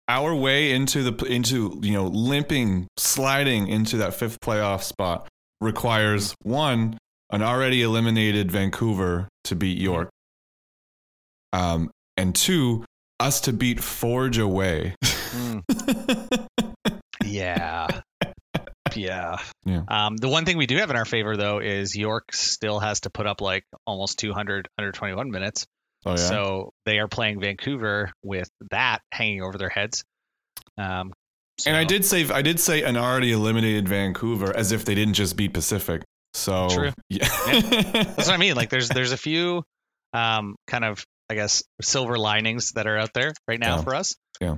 our way into the into you know limping sliding into that fifth playoff spot requires one an already eliminated Vancouver to beat York um and two us to beat Forge away Yeah. Yeah. Yeah. Um, the one thing we do have in our favor though is York still has to put up like almost 200, 121 minutes. Oh yeah So they are playing Vancouver with that hanging over their heads. Um, and I did say I did say an already eliminated Vancouver as if they didn't just beat Pacific So True. Yeah. That's what I mean. Like there's there's a few um kind of I guess silver linings that are out there right now Yeah. for us. Yeah.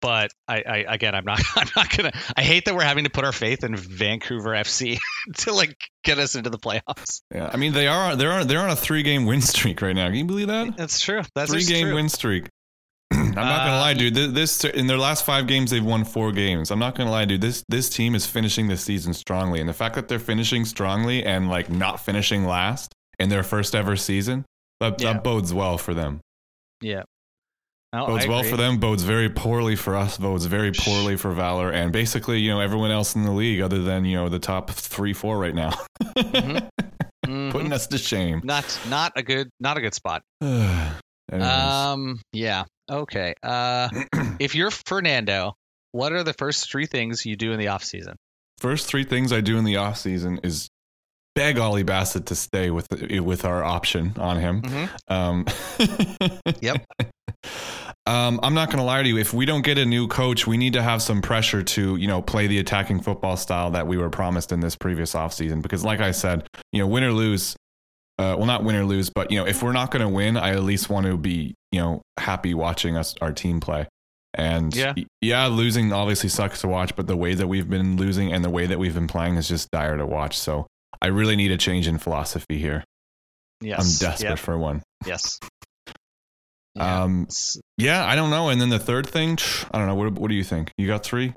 But I, I again I'm not I'm not gonna I hate that we're having to put our faith in Vancouver FC to like get us into the playoffs. yeah. I mean, they are they're on they're on a three game win streak right now. Can you believe that? That's true. That's three game true. win streak. I'm not gonna Uh, lie, dude. Th- This in their last five games, they've won four games. I'm not gonna lie, dude. This this team is finishing the season strongly, and the fact that they're finishing strongly and like not finishing last in their first ever season, that, Yeah. that bodes well for them. Yeah. No, bodes well for them. Bodes very poorly for us. Bodes very poorly for Valor, and basically, you know, everyone else in the league, other than you know the top three, four right now, Mhm. Mhm. putting us to shame. Not not a good not a good spot. Um yeah. Okay. Uh if you're Fernando, what are the first three things you do in the off season? first three things I do in the off season is beg Ollie Bassett to stay with with our option on him. Mhm. Um, Yep. Um, I'm not going to lie to you. If we don't get a new coach, we need to have some pressure to, you know, play the attacking football style that we were promised in this previous offseason. Because, like I said, you know, win or lose, uh, well, not win or lose, but you know, if we're not going to win, I at least want to be, you know, happy watching us our team play. And Yeah. yeah, losing obviously sucks to watch, but the way that we've been losing and the way that we've been playing is just dire to watch. So I really need a change in philosophy here. Yes. I'm desperate Yep. for one. Yes. Yeah. Um, yeah, I don't know. And then the third thing, I don't know. What, what do you think? You got three?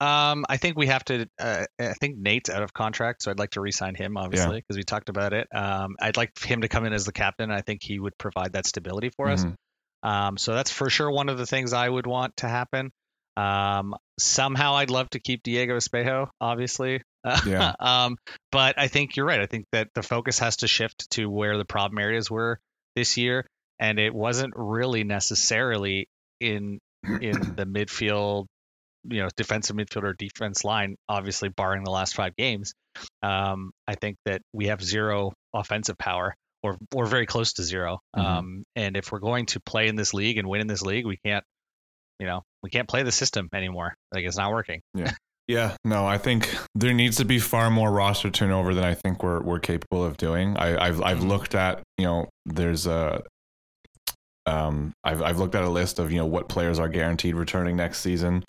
Um, I think we have to. Uh, I think Nate's out of contract, so I'd like to re-sign him, obviously, because we talked about it. Um, I'd like him to come in as the captain. I think he would provide that stability for us. Mhm. Um, so that's for sure one of the things I would want to happen. Um, somehow I'd love to keep Diego Espejo, obviously. Yeah. um, but I think you're right. I think that the focus has to shift to where the problem areas were this year, and it wasn't really necessarily in in the midfield, you know, defensive midfield or defense line. Obviously, barring the last five games, um, I think that we have zero offensive power or or very close to 0 Mhm. Um, and if we're going to play in this league and win in this league, we can't, you know, we can't play the system anymore. Like it's not working. Yeah, no, I think there needs to be far more roster turnover than I think we're we're capable of doing. I, I've I've Mhm. looked at you know there's a um I've I've looked at a list of you know what players are guaranteed returning next season,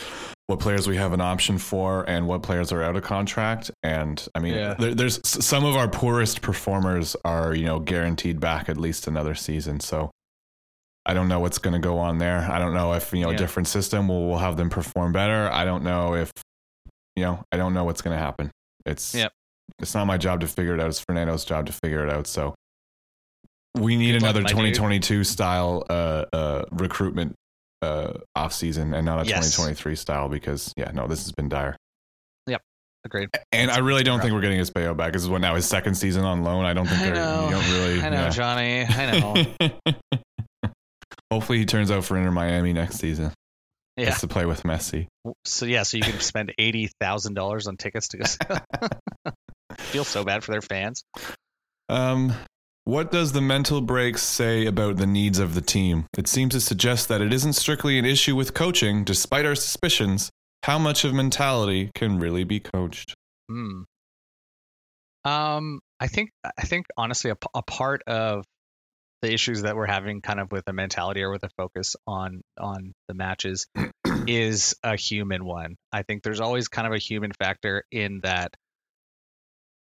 what players we have an option for, and what players are out of contract. And I mean, Yeah. there, there's some of our poorest performers are you know guaranteed back at least another season. So. I don't know what's going to go on there. I don't know if you know Yeah. a different system will will have them perform better. I don't know if you know, I don't know what's going to happen. It's Yep. it's not my job to figure it out. It's Fernando's job to figure it out. So we need Good luck, another my dude. 2022 style uh, uh, recruitment uh, off season and not a Yes. 2023 style because yeah, no, this has been dire. Yep, agreed. And I really don't think we're getting Espejo back. This is what now his second season on loan. I don't think I they're know. you don't really. I know, yeah. Johnny. I know. Hopefully he turns out for Inter Miami next season. Yeah. Gets to play with Messi. So yeah, so you can spend eighty thousand dollars on tickets to go. Feel so bad for their fans. Um, what does the mental break say about the needs of the team? It seems to suggest that it isn't strictly an issue with coaching, despite our suspicions. How much of mentality can really be coached? Hmm. Um, I think I think honestly, a part of the issues that we're having, kind of with the mentality or with a focus on on the matches, is a human one. I think there's always kind of a human factor in that.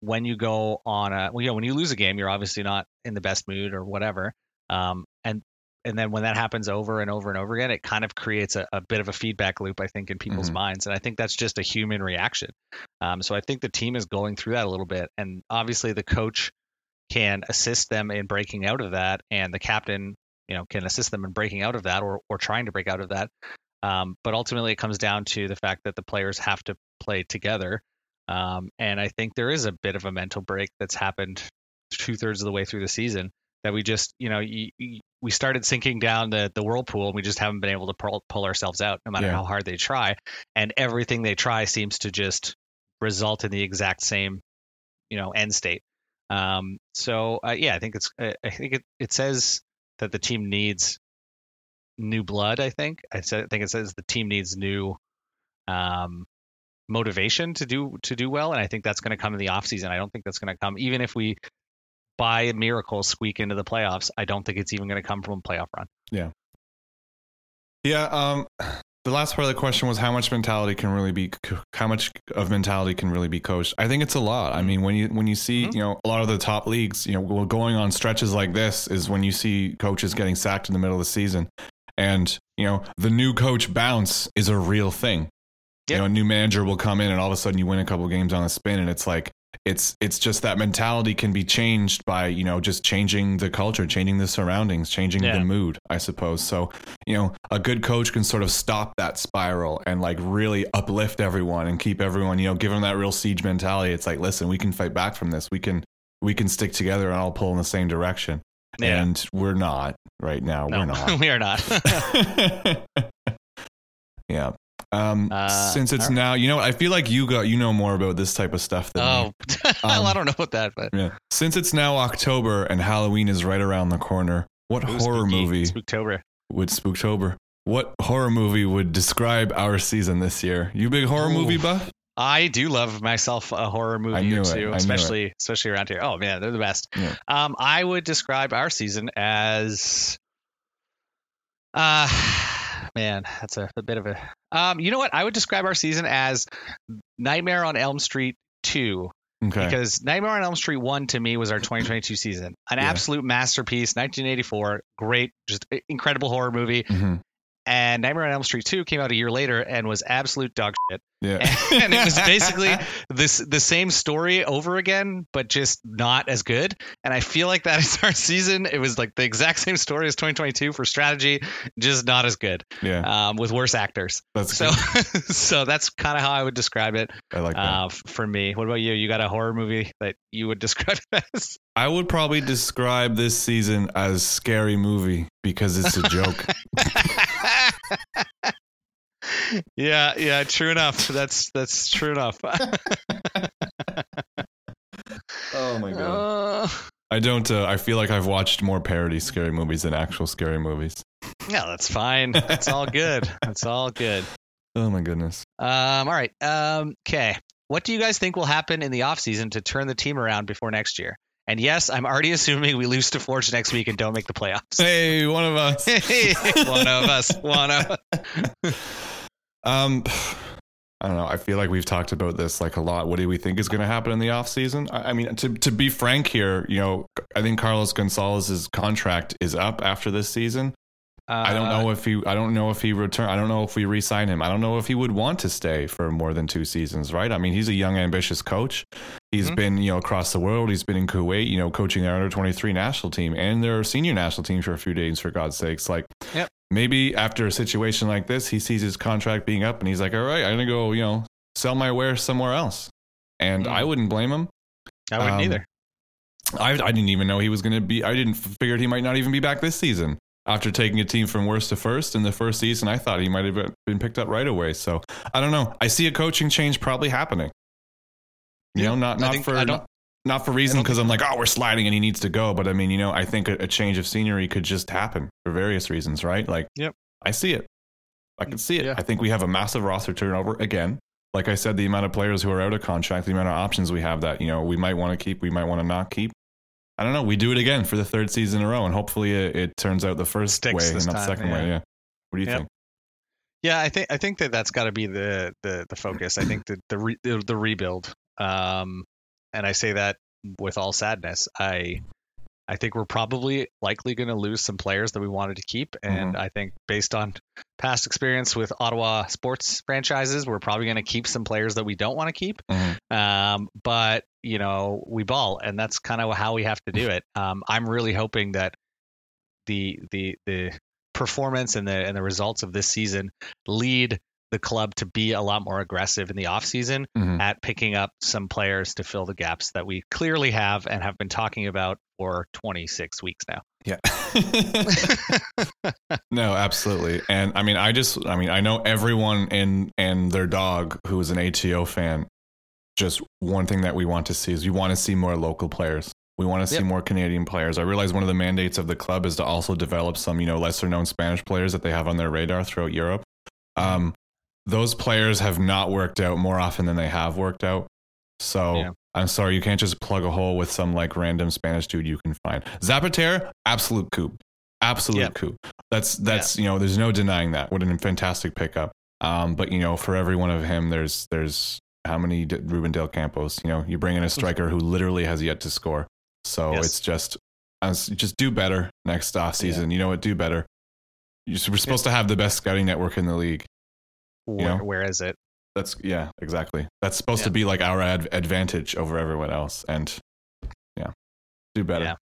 When you go on a, well, you know, when you lose a game, you're obviously not in the best mood or whatever. Um, and and then when that happens over and over and over again, it kind of creates a, a bit of a feedback loop, I think, in people's Mhm. minds. And I think that's just a human reaction. Um, so I think the team is going through that a little bit, and obviously the coach can assist them in breaking out of that, and the captain, you know, can assist them in breaking out of that or or trying to break out of that. Um, but ultimately, it comes down to the fact that the players have to play together. Um, and I think there is a bit of a mental break that's happened two thirds of the way through the season that we just, you know, y y we started sinking down the, the whirlpool and we just haven't been able to pull, pull ourselves out no matter Yeah. how hard they try. And everything they try seems to just result in the exact same, you know, end state. Um, so uh, yeah, I think it's, uh, I think it, it says that the team needs new blood. I think I said, I think it says the team needs new, um, motivation to do to do well, and I think that's going to come in the offseason. I don't think that's going to come even if we by a miracle squeak into the playoffs. I don't think it's even going to come from a playoff run. Yeah. Yeah. Um, the last part of the question was how much mentality can really be, how much of mentality can really be coached. I think it's a lot. I mean, when you when you see, mm-hmm. you know, a lot of the top leagues, you know, going on stretches like this is when you see coaches getting sacked in the middle of the season, and you know, the new coach bounce is a real thing. Yep. You know, a new manager will come in, and all of a sudden you win a couple games on a spin, and it's like it's it's just that mentality can be changed by you know just changing the culture changing the surroundings changing yeah. the mood i suppose. So you know a good coach can sort of stop that spiral and like really uplift everyone and keep everyone you know give them that real siege mentality. It's like listen we can fight back from this. We can we can stick together and all pull in the same direction. Yeah. and we're not right now. No, we're not. we are not. Yeah um, uh, since it's now, you know, I feel like you got you know more about this type of stuff than oh, um, I don't know about that, but yeah. Since it's now October and Halloween is right around the corner, what Ooh, horror spooky. movie? Spooktober. Would Spooktober? What horror movie would describe our season this year? You big horror Ooh. movie buff? I do love myself a horror movie or two, especially especially around here. Oh man, they're the best. Yeah. Um, I would describe our season as, uh, man, that's a, a bit of a um, you know what? I would describe our season as Nightmare on Elm Street 2. Okay. Because Nightmare on Elm Street 1 to me was our 2022 season. An yeah. absolute masterpiece, 1984, great, just incredible horror movie. Mm-hmm. And Nightmare on Elm Street 2 came out a year later and was absolute dog shit. Yeah. And, it was basically this the same story over again, but just not as good. And I feel like that is our season. It was like the exact same story as 2022 for strategy, just not as good. Yeah. Um, with worse actors. That's so so that's kind of how I would describe it. I like that. Uh, for me. What about you? You got a horror movie that you would describe as? I would probably describe this season as scary movie because it's a joke. Yeah, yeah, true enough. That's that's true enough. oh my god. Uh, I don't. Uh, I feel like I've watched more parody scary movies than actual scary movies. Yeah, that's fine. It's all good. It's all good. Oh my goodness. Um. All right. Um. Okay. What do you guys think will happen in the off season to turn the team around before next year? And yes, I'm already assuming we lose to Forge next week and don't make the playoffs. Hey, one of us. hey, one of us. One of us. Um, I don't know. I feel like we've talked about this like a lot. What do we think is going to happen in the offseason? I, I mean, to to be frank here, you know, I think Carlos Gonzalez's contract is up after this season. Uh, I don't know uh, if he. I don't know if he return. I don't know if we re-sign him. I don't know if he would want to stay for more than two seasons. Right? I mean, he's a young, ambitious coach. He's mm-hmm. been, you know, across the world. He's been in Kuwait, you know, coaching their under twenty three national team and their senior national team for a few days. For God's sakes, like, yep. Maybe after a situation like this, he sees his contract being up and he's like, all right, I'm gonna go, you know, sell my wares somewhere else. And mm. I wouldn't blame him. I wouldn't um, either. I, I didn't even know he was going to be. I didn't figured he might not even be back this season after taking a team from worst to first in the first season. I thought he might have been picked up right away. So I don't know. I see a coaching change probably happening. You yeah, know, not not for not, not, for reason because I'm like, oh, we're sliding and he needs to go. But I mean, you know, I think a, a, change of scenery could just happen for various reasons, right? Like, yep, I see it. I can see it. Yeah. I think we have a massive roster turnover again. Like I said, the amount of players who are out of contract, the amount of options we have that you know we might want to keep, we might want to not keep. I don't know. We do it again for the third season in a row, and hopefully it, it turns out the first Sticks way and not the second yeah. way. Yeah. What do you yep. think? Yeah, I think I think that that's got to be the, the the focus. I think that the re, the, the rebuild, um, and I say that with all sadness. I I think we're probably likely going to lose some players that we wanted to keep, and mm-hmm. I think based on past experience with Ottawa sports franchises, we're probably going to keep some players that we don't want to keep. Mm-hmm. Um, but you know, we ball, and that's kind of how we have to do it. Um, I'm really hoping that the the the performance and the and the results of this season lead the club to be a lot more aggressive in the offseason mm-hmm. at picking up some players to fill the gaps that we clearly have and have been talking about for 26 weeks now. Yeah. no, absolutely. And I mean, I just, I mean, I know everyone and and their dog who is an ATO fan. Just one thing that we want to see is we want to see more local players. We want to see yep. more Canadian players. I realize one of the mandates of the club is to also develop some, you know, lesser known Spanish players that they have on their radar throughout Europe. Um, those players have not worked out more often than they have worked out. So Yeah. I'm sorry, you can't just plug a hole with some like random Spanish dude you can find. Zapatero, absolute coup, absolute Yeah. coup. That's that's you know, there's no denying that. What a fantastic pickup. Um, but you know, for every one of him, there's there's how many D- Ruben Del Campos? You know, you bring in a striker who literally has yet to score. So Yes. it's just as just do better next off season. You know what? Do better. You- We're supposed to have the best scouting network in the league. Where, where is it? That's yeah, exactly. That's supposed to be like our ad- advantage over everyone else, and yeah, do better. Yeah.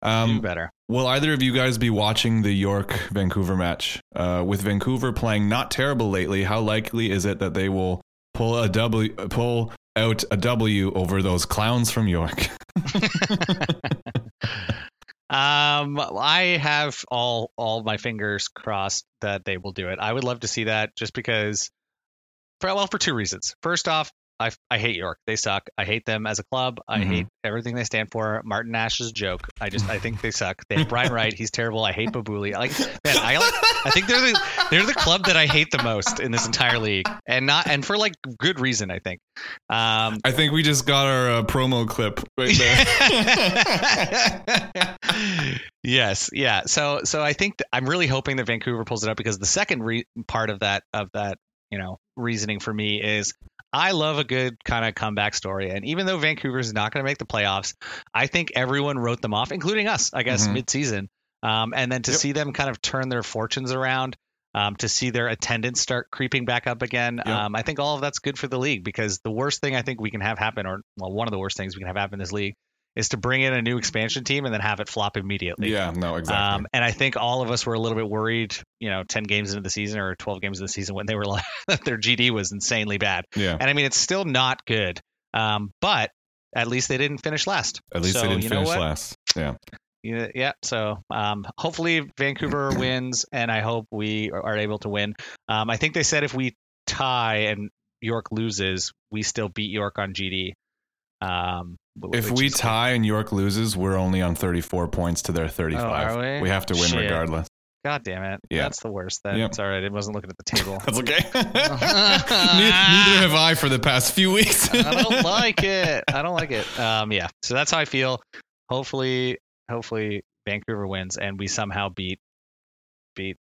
Um, Do better. will either of you guys be watching the York Vancouver match? Uh, with Vancouver playing not terrible lately, how likely is it that they will pull a W, pull out a W over those clowns from York? Um, I have all all my fingers crossed that they will do it. I would love to see that just because, for well, for two reasons. First off, I I hate York. They suck. I hate them as a club. I Mhm. hate everything they stand for. Martin Nash is a joke. I just I think they suck. They have Brian Wright. He's terrible. I hate Babouli. I like man. I like. I think they're the they're the club that I hate the most in this entire league, and not and for like good reason. I think. Um, I think we just got our uh, promo clip right there. yes, yeah. So, so I think th- I'm really hoping that Vancouver pulls it up because the second re- part of that of that you know reasoning for me is I love a good kind of comeback story, and even though Vancouver's not going to make the playoffs, I think everyone wrote them off, including us, I guess, Mhm. mid-season. Um, and then to Yep. see them kind of turn their fortunes around. Um, to see their attendance start creeping back up again, Yep. um, I think all of that's good for the league because the worst thing I think we can have happen, or well, one of the worst things we can have happen in this league, is to bring in a new expansion team and then have it flop immediately. yeah, no, exactly. Um, and I think all of us were a little bit worried, you know, 10 games into the season or 12 games into the season when they were like, their GD was insanely bad. yeah, And I mean, it's still not good. Um, but at least they didn't finish last. at least so, they didn't you know finish what? last. Yeah. Yeah, yeah. So um, hopefully Vancouver wins, and I hope we are able to win. Um, I think they said if we tie and York loses, we still beat York on GD. Um, If we is- tie and York loses, we're only on 34 points to their 35. Oh, are we? have to win Shit. regardless. God damn it, Yeah. that's the worst. Then Yep. it's all right. I wasn't looking at the table. That's okay. neither, neither have I for the past few weeks. I don't like it. I don't like it. Um, yeah. So that's how I feel. Hopefully, hopefully Vancouver wins and we somehow beat beat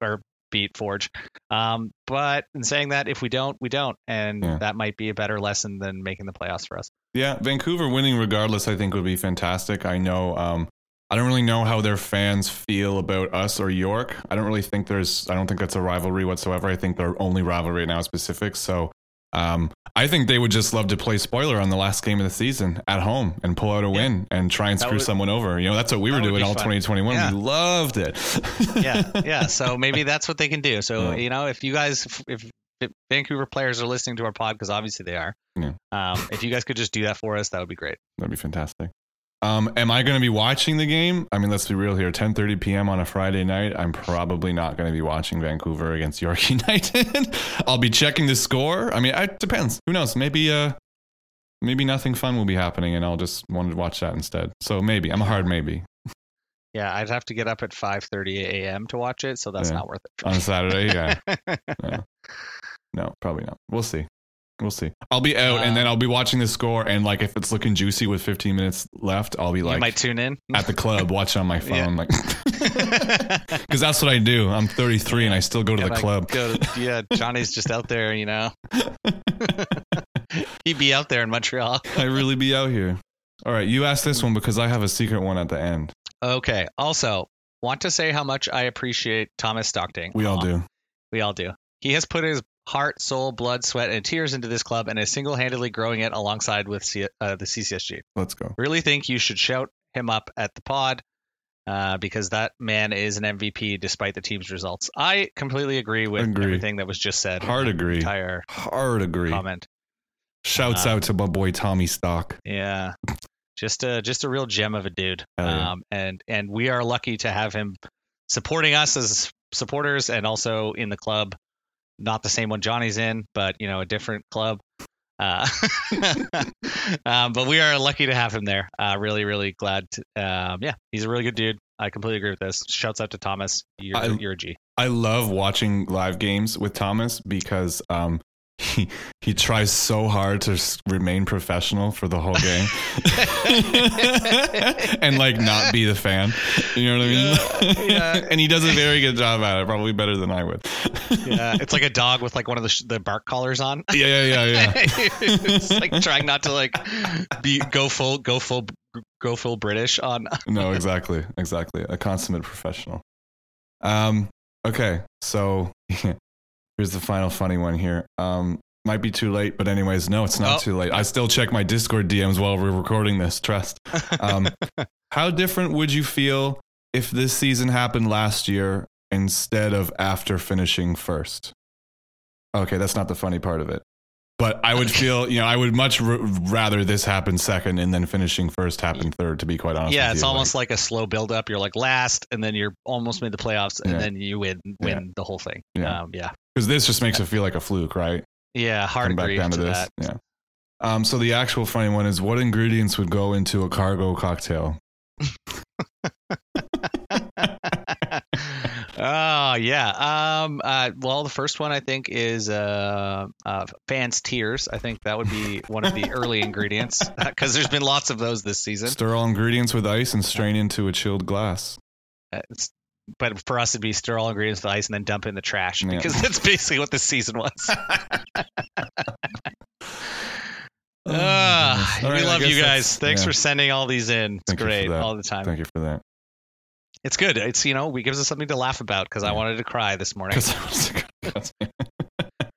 or beat Forge. Um, but in saying that, if we don't, we don't, and Yeah. that might be a better lesson than making the playoffs for us. Yeah, Vancouver winning regardless, I think would be fantastic. I know. Um, I don't really know how their fans feel about us or York. I don't really think there's. I don't think that's a rivalry whatsoever. I think their only rivalry right now is Pacific. So, um, I think they would just love to play spoiler on the last game of the season at home and pull out a win and try and That screw would- someone over. You know, that's what we were doing all fun. 2021. Yeah. We loved it. yeah, yeah. So maybe that's what they can do. So Yeah. you know, if you guys, if, if Vancouver players are listening to our pod, because obviously they are, Yeah. um, if you guys could just do that for us, that would be great. That'd be fantastic. Um, am I going to be watching the game? I mean, let's be real here. 10:30 p.m. on a Friday night. I'm probably not going to be watching Vancouver against York United. I'll be checking the score. I mean, it depends. Who knows? Maybe uh, maybe nothing fun will be happening, and I'll just want to watch that instead. So maybe I'm a hard maybe Yeah, I'd have to get up at 5:30 a.m. to watch it, so that's Yeah. not worth it. On Saturday. Yeah, no. no, probably not. We'll see. We'll see. I'll be out, and then Uh, I'll be watching the score. And like, if it's looking juicy with 15 minutes left, I'll be you like might tune in. at the club watching on my Yeah. phone, like. Because that's what I do. I'm 33 and I still go to Yeah, the club. Go to, yeah, Johnny's just out there, you know. He'd be out there in Montreal. I really be out here. All right, you asked this one because I have a secret one at the end. Okay. Also, want to say how much I appreciate Thomas Stockton. We all do. We all do. He has put his heart, soul, blood, sweat, and tears into this club and is single-handedly growing it alongside with C- uh, the CCSG. Let's go. Really think you should shout him up at the pod uh, because that man is an MVP despite the team's results. I completely agree with Agree. everything that was just said. Hard agree. Entire Hard agree. comment. Shouts Uh, out to my boy Tommy Stock. Yeah. Just a just a real gem of a dude. Yeah. Um and and we are lucky to have him supporting us as supporters and also in the club. Not the same one Johnny's in, but you know, a different club. Uh, um, but we are lucky to have him there. Uh, really, really glad. To, um, yeah, he's a really good dude. I completely agree with this. Shouts out to Thomas. You're, I- you're a G. I love watching live games with Thomas because um, he he tries so hard to remain professional for the whole game and like not be the fan. You know what I mean? yeah. and he does a very good job at it, probably better than I would. Yeah, it's like a dog with like one of the sh- the bark collars on. yeah, yeah, yeah, yeah. it's like trying not to like be go full go full go full British on. no, exactly, exactly. A consummate professional. Um. Okay, so here's the final funny one here. Um. Might be too late, but anyways, no, it's not Oh. too late. I still check my Discord DMs while we're recording this. Trust. Um, how different would you feel if this season happened last year instead of after finishing first? Okay, that's not the funny part of it. But I would feel, you know, I would much r- rather this happen second and then finishing first happen third. To be quite honest, yeah, it's you. almost like, a slow build up. You're like last, and then you're almost made the playoffs, and Yeah. then you win win the whole thing. Yeah. Um, yeah, because this just makes it feel like a fluke, right? yeah. Hard Come back down to, to this, that. yeah. Um, so the actual funny one is, what ingredients would go into a cargo cocktail? oh yeah. Um. Uh. Well, the first one I think is uh, uh fans tears. I think that would be one of the early ingredients because there's been lots of those this season. Stir all ingredients with ice and strain into a chilled glass. Uh, It's, but for us, it'd be stir all ingredients with ice and then dump it in the trash Yeah. because that's basically what this season was. Oh, Ah, goodness. All we right, love you guys. Thanks yeah. for sending all these in. It's Thank great all the time. Thank you for that. It's good. It's you know, we gives us something to laugh about because I wanted to cry this morning. 'Cause I was like,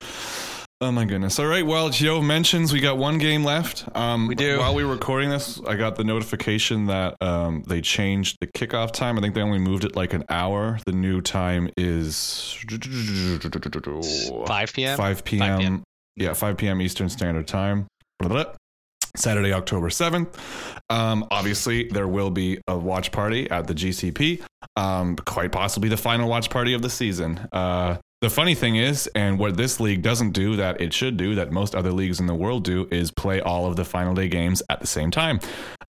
oh my goodness. All right. Well, Joe mentions we got one game left. Um, We do. While we were recording this, I got the notification that um, they changed the kickoff time. I think they only moved it like an hour. The new time is 5 p.m. 5 p.m. p.m. Yeah, 5 p.m. Eastern Standard Time. Blah, blah, blah. Saturday, October 7th. Um, obviously, there will be a watch party at the GCP. Um, quite possibly the final watch party of the season. Uh, the funny thing is, and what this league doesn't do that it should do, that most other leagues in the world do, is play all of the final day games at the same time.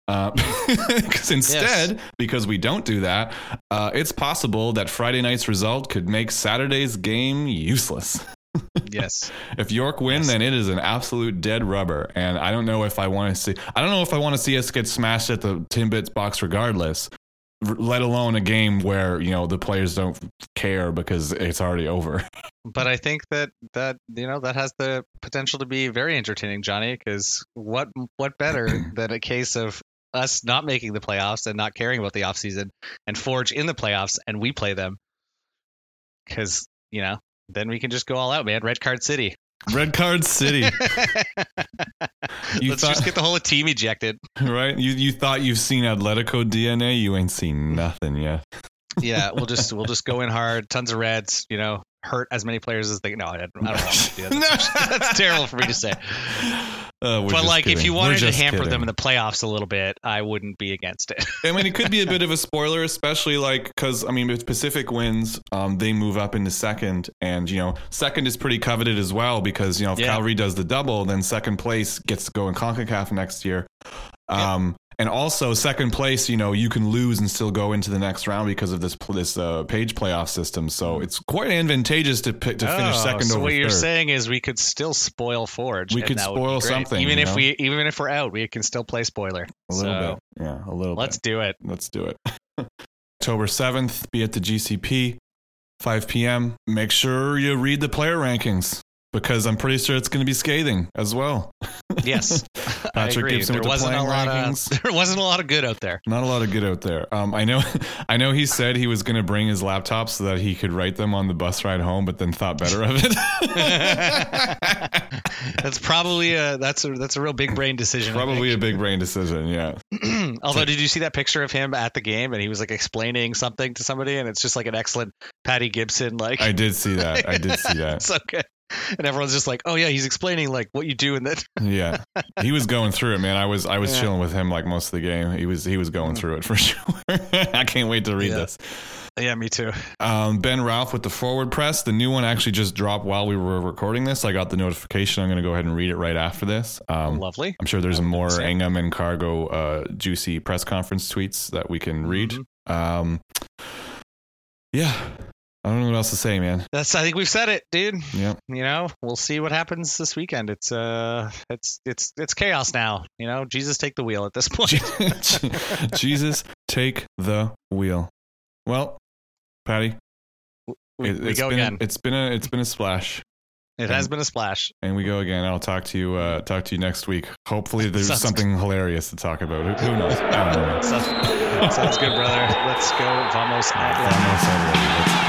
Because instead, because we don't do that, uh, it's possible that Friday night's result could make Saturday's game useless. yes. If York win, Yes. then it is an absolute dead rubber. And I don't know if I want to see. I don't know if I want to see us get smashed at the Timbits box, regardless. Let alone a game where you know the players don't care because it's already over. But I think that that you know that has the potential to be very entertaining, Johnny. Because what what better than a case of us not making the playoffs and not caring about the offseason and Forge in the playoffs and we play them because you know then we can just go all out, man. Red card city. Red Card City, Let's thought- just get the whole team ejected. right? You you thought you've seen Atletico DNA, you ain't seen nothing yet. Yeah, we'll just we'll just go in hard, tons of reds. You know, hurt as many players as they. No, I don't, I don't do. That's, that's terrible for me to say. Uh, we're But just like, if you wanted to hamper kidding. them in the playoffs a little bit, I wouldn't be against it. I mean, it could be a bit of a spoiler, especially like because I mean, if Pacific wins, um, they move up into second, and you know, second is pretty coveted as well because you know if Yeah. Calgary does the double, then second place gets to go in Concacaf next year. Um, and also second place, you know, you can lose and still go into the next round because of this this uh, page playoff system. So it's quite advantageous to pick, to finish Oh, second so over what you're saying is we could still spoil Forge. We could that would be spoil something, even if know? we even if we're out, we can still play spoiler. a little So, bit, yeah, a little. Bit. Let's bit. do it. Let's do it. October 7th, be at the GCP, 5 p.m. Make sure you read the player rankings because I'm pretty sure it's going to be scathing as well. Yes, Patrick. Gibson There with the wasn't a lot rankings. of there wasn't a lot of good out there. Not a lot of good out there. Um, I know, I know. He said he was going to bring his laptop so that he could write them on the bus ride home, but then thought better of it. that's probably a that's a that's a real big brain decision. Probably a big brain decision. Yeah. Although, did you see that picture of him at the game and he was like explaining something to somebody, and it's just like an excellent Patty Gibson like. I did see that. I did see that. so good. And everyone's just like, "Oh yeah, he's explaining like what you do in that." Yeah, he was going through it, man. I was I was Yeah. chilling with him like most of the game. He was he was going through it for sure. I can't wait to read Yeah. this. yeah, me too. Um, ben Ralph with the forward press. The new one actually just dropped while we were recording this. I got the notification. I'm going to go ahead and read it right after this. Um, Lovely. I'm sure there's would more. Ingham and Cargo uh, juicy press conference tweets that we can read. Mhm. Um, yeah. I don't know what else to say, man. That's I think we've said it, dude. Yeah. You know, we'll see what happens this weekend. It's uh, it's it's it's chaos now. You know, Jesus take the wheel at this point. Jesus, take the wheel. Well, Patty, we, it, we go been again. It's been a it's been a splash, it has been a splash. and we go again. I'll talk to you uh, talk to you next week. Hopefully, there's Sounds something hilarious to talk about. Who, who knows? I don't know. Sounds, sounds good, brother. Let's go. Vamos. Vamos, everybody.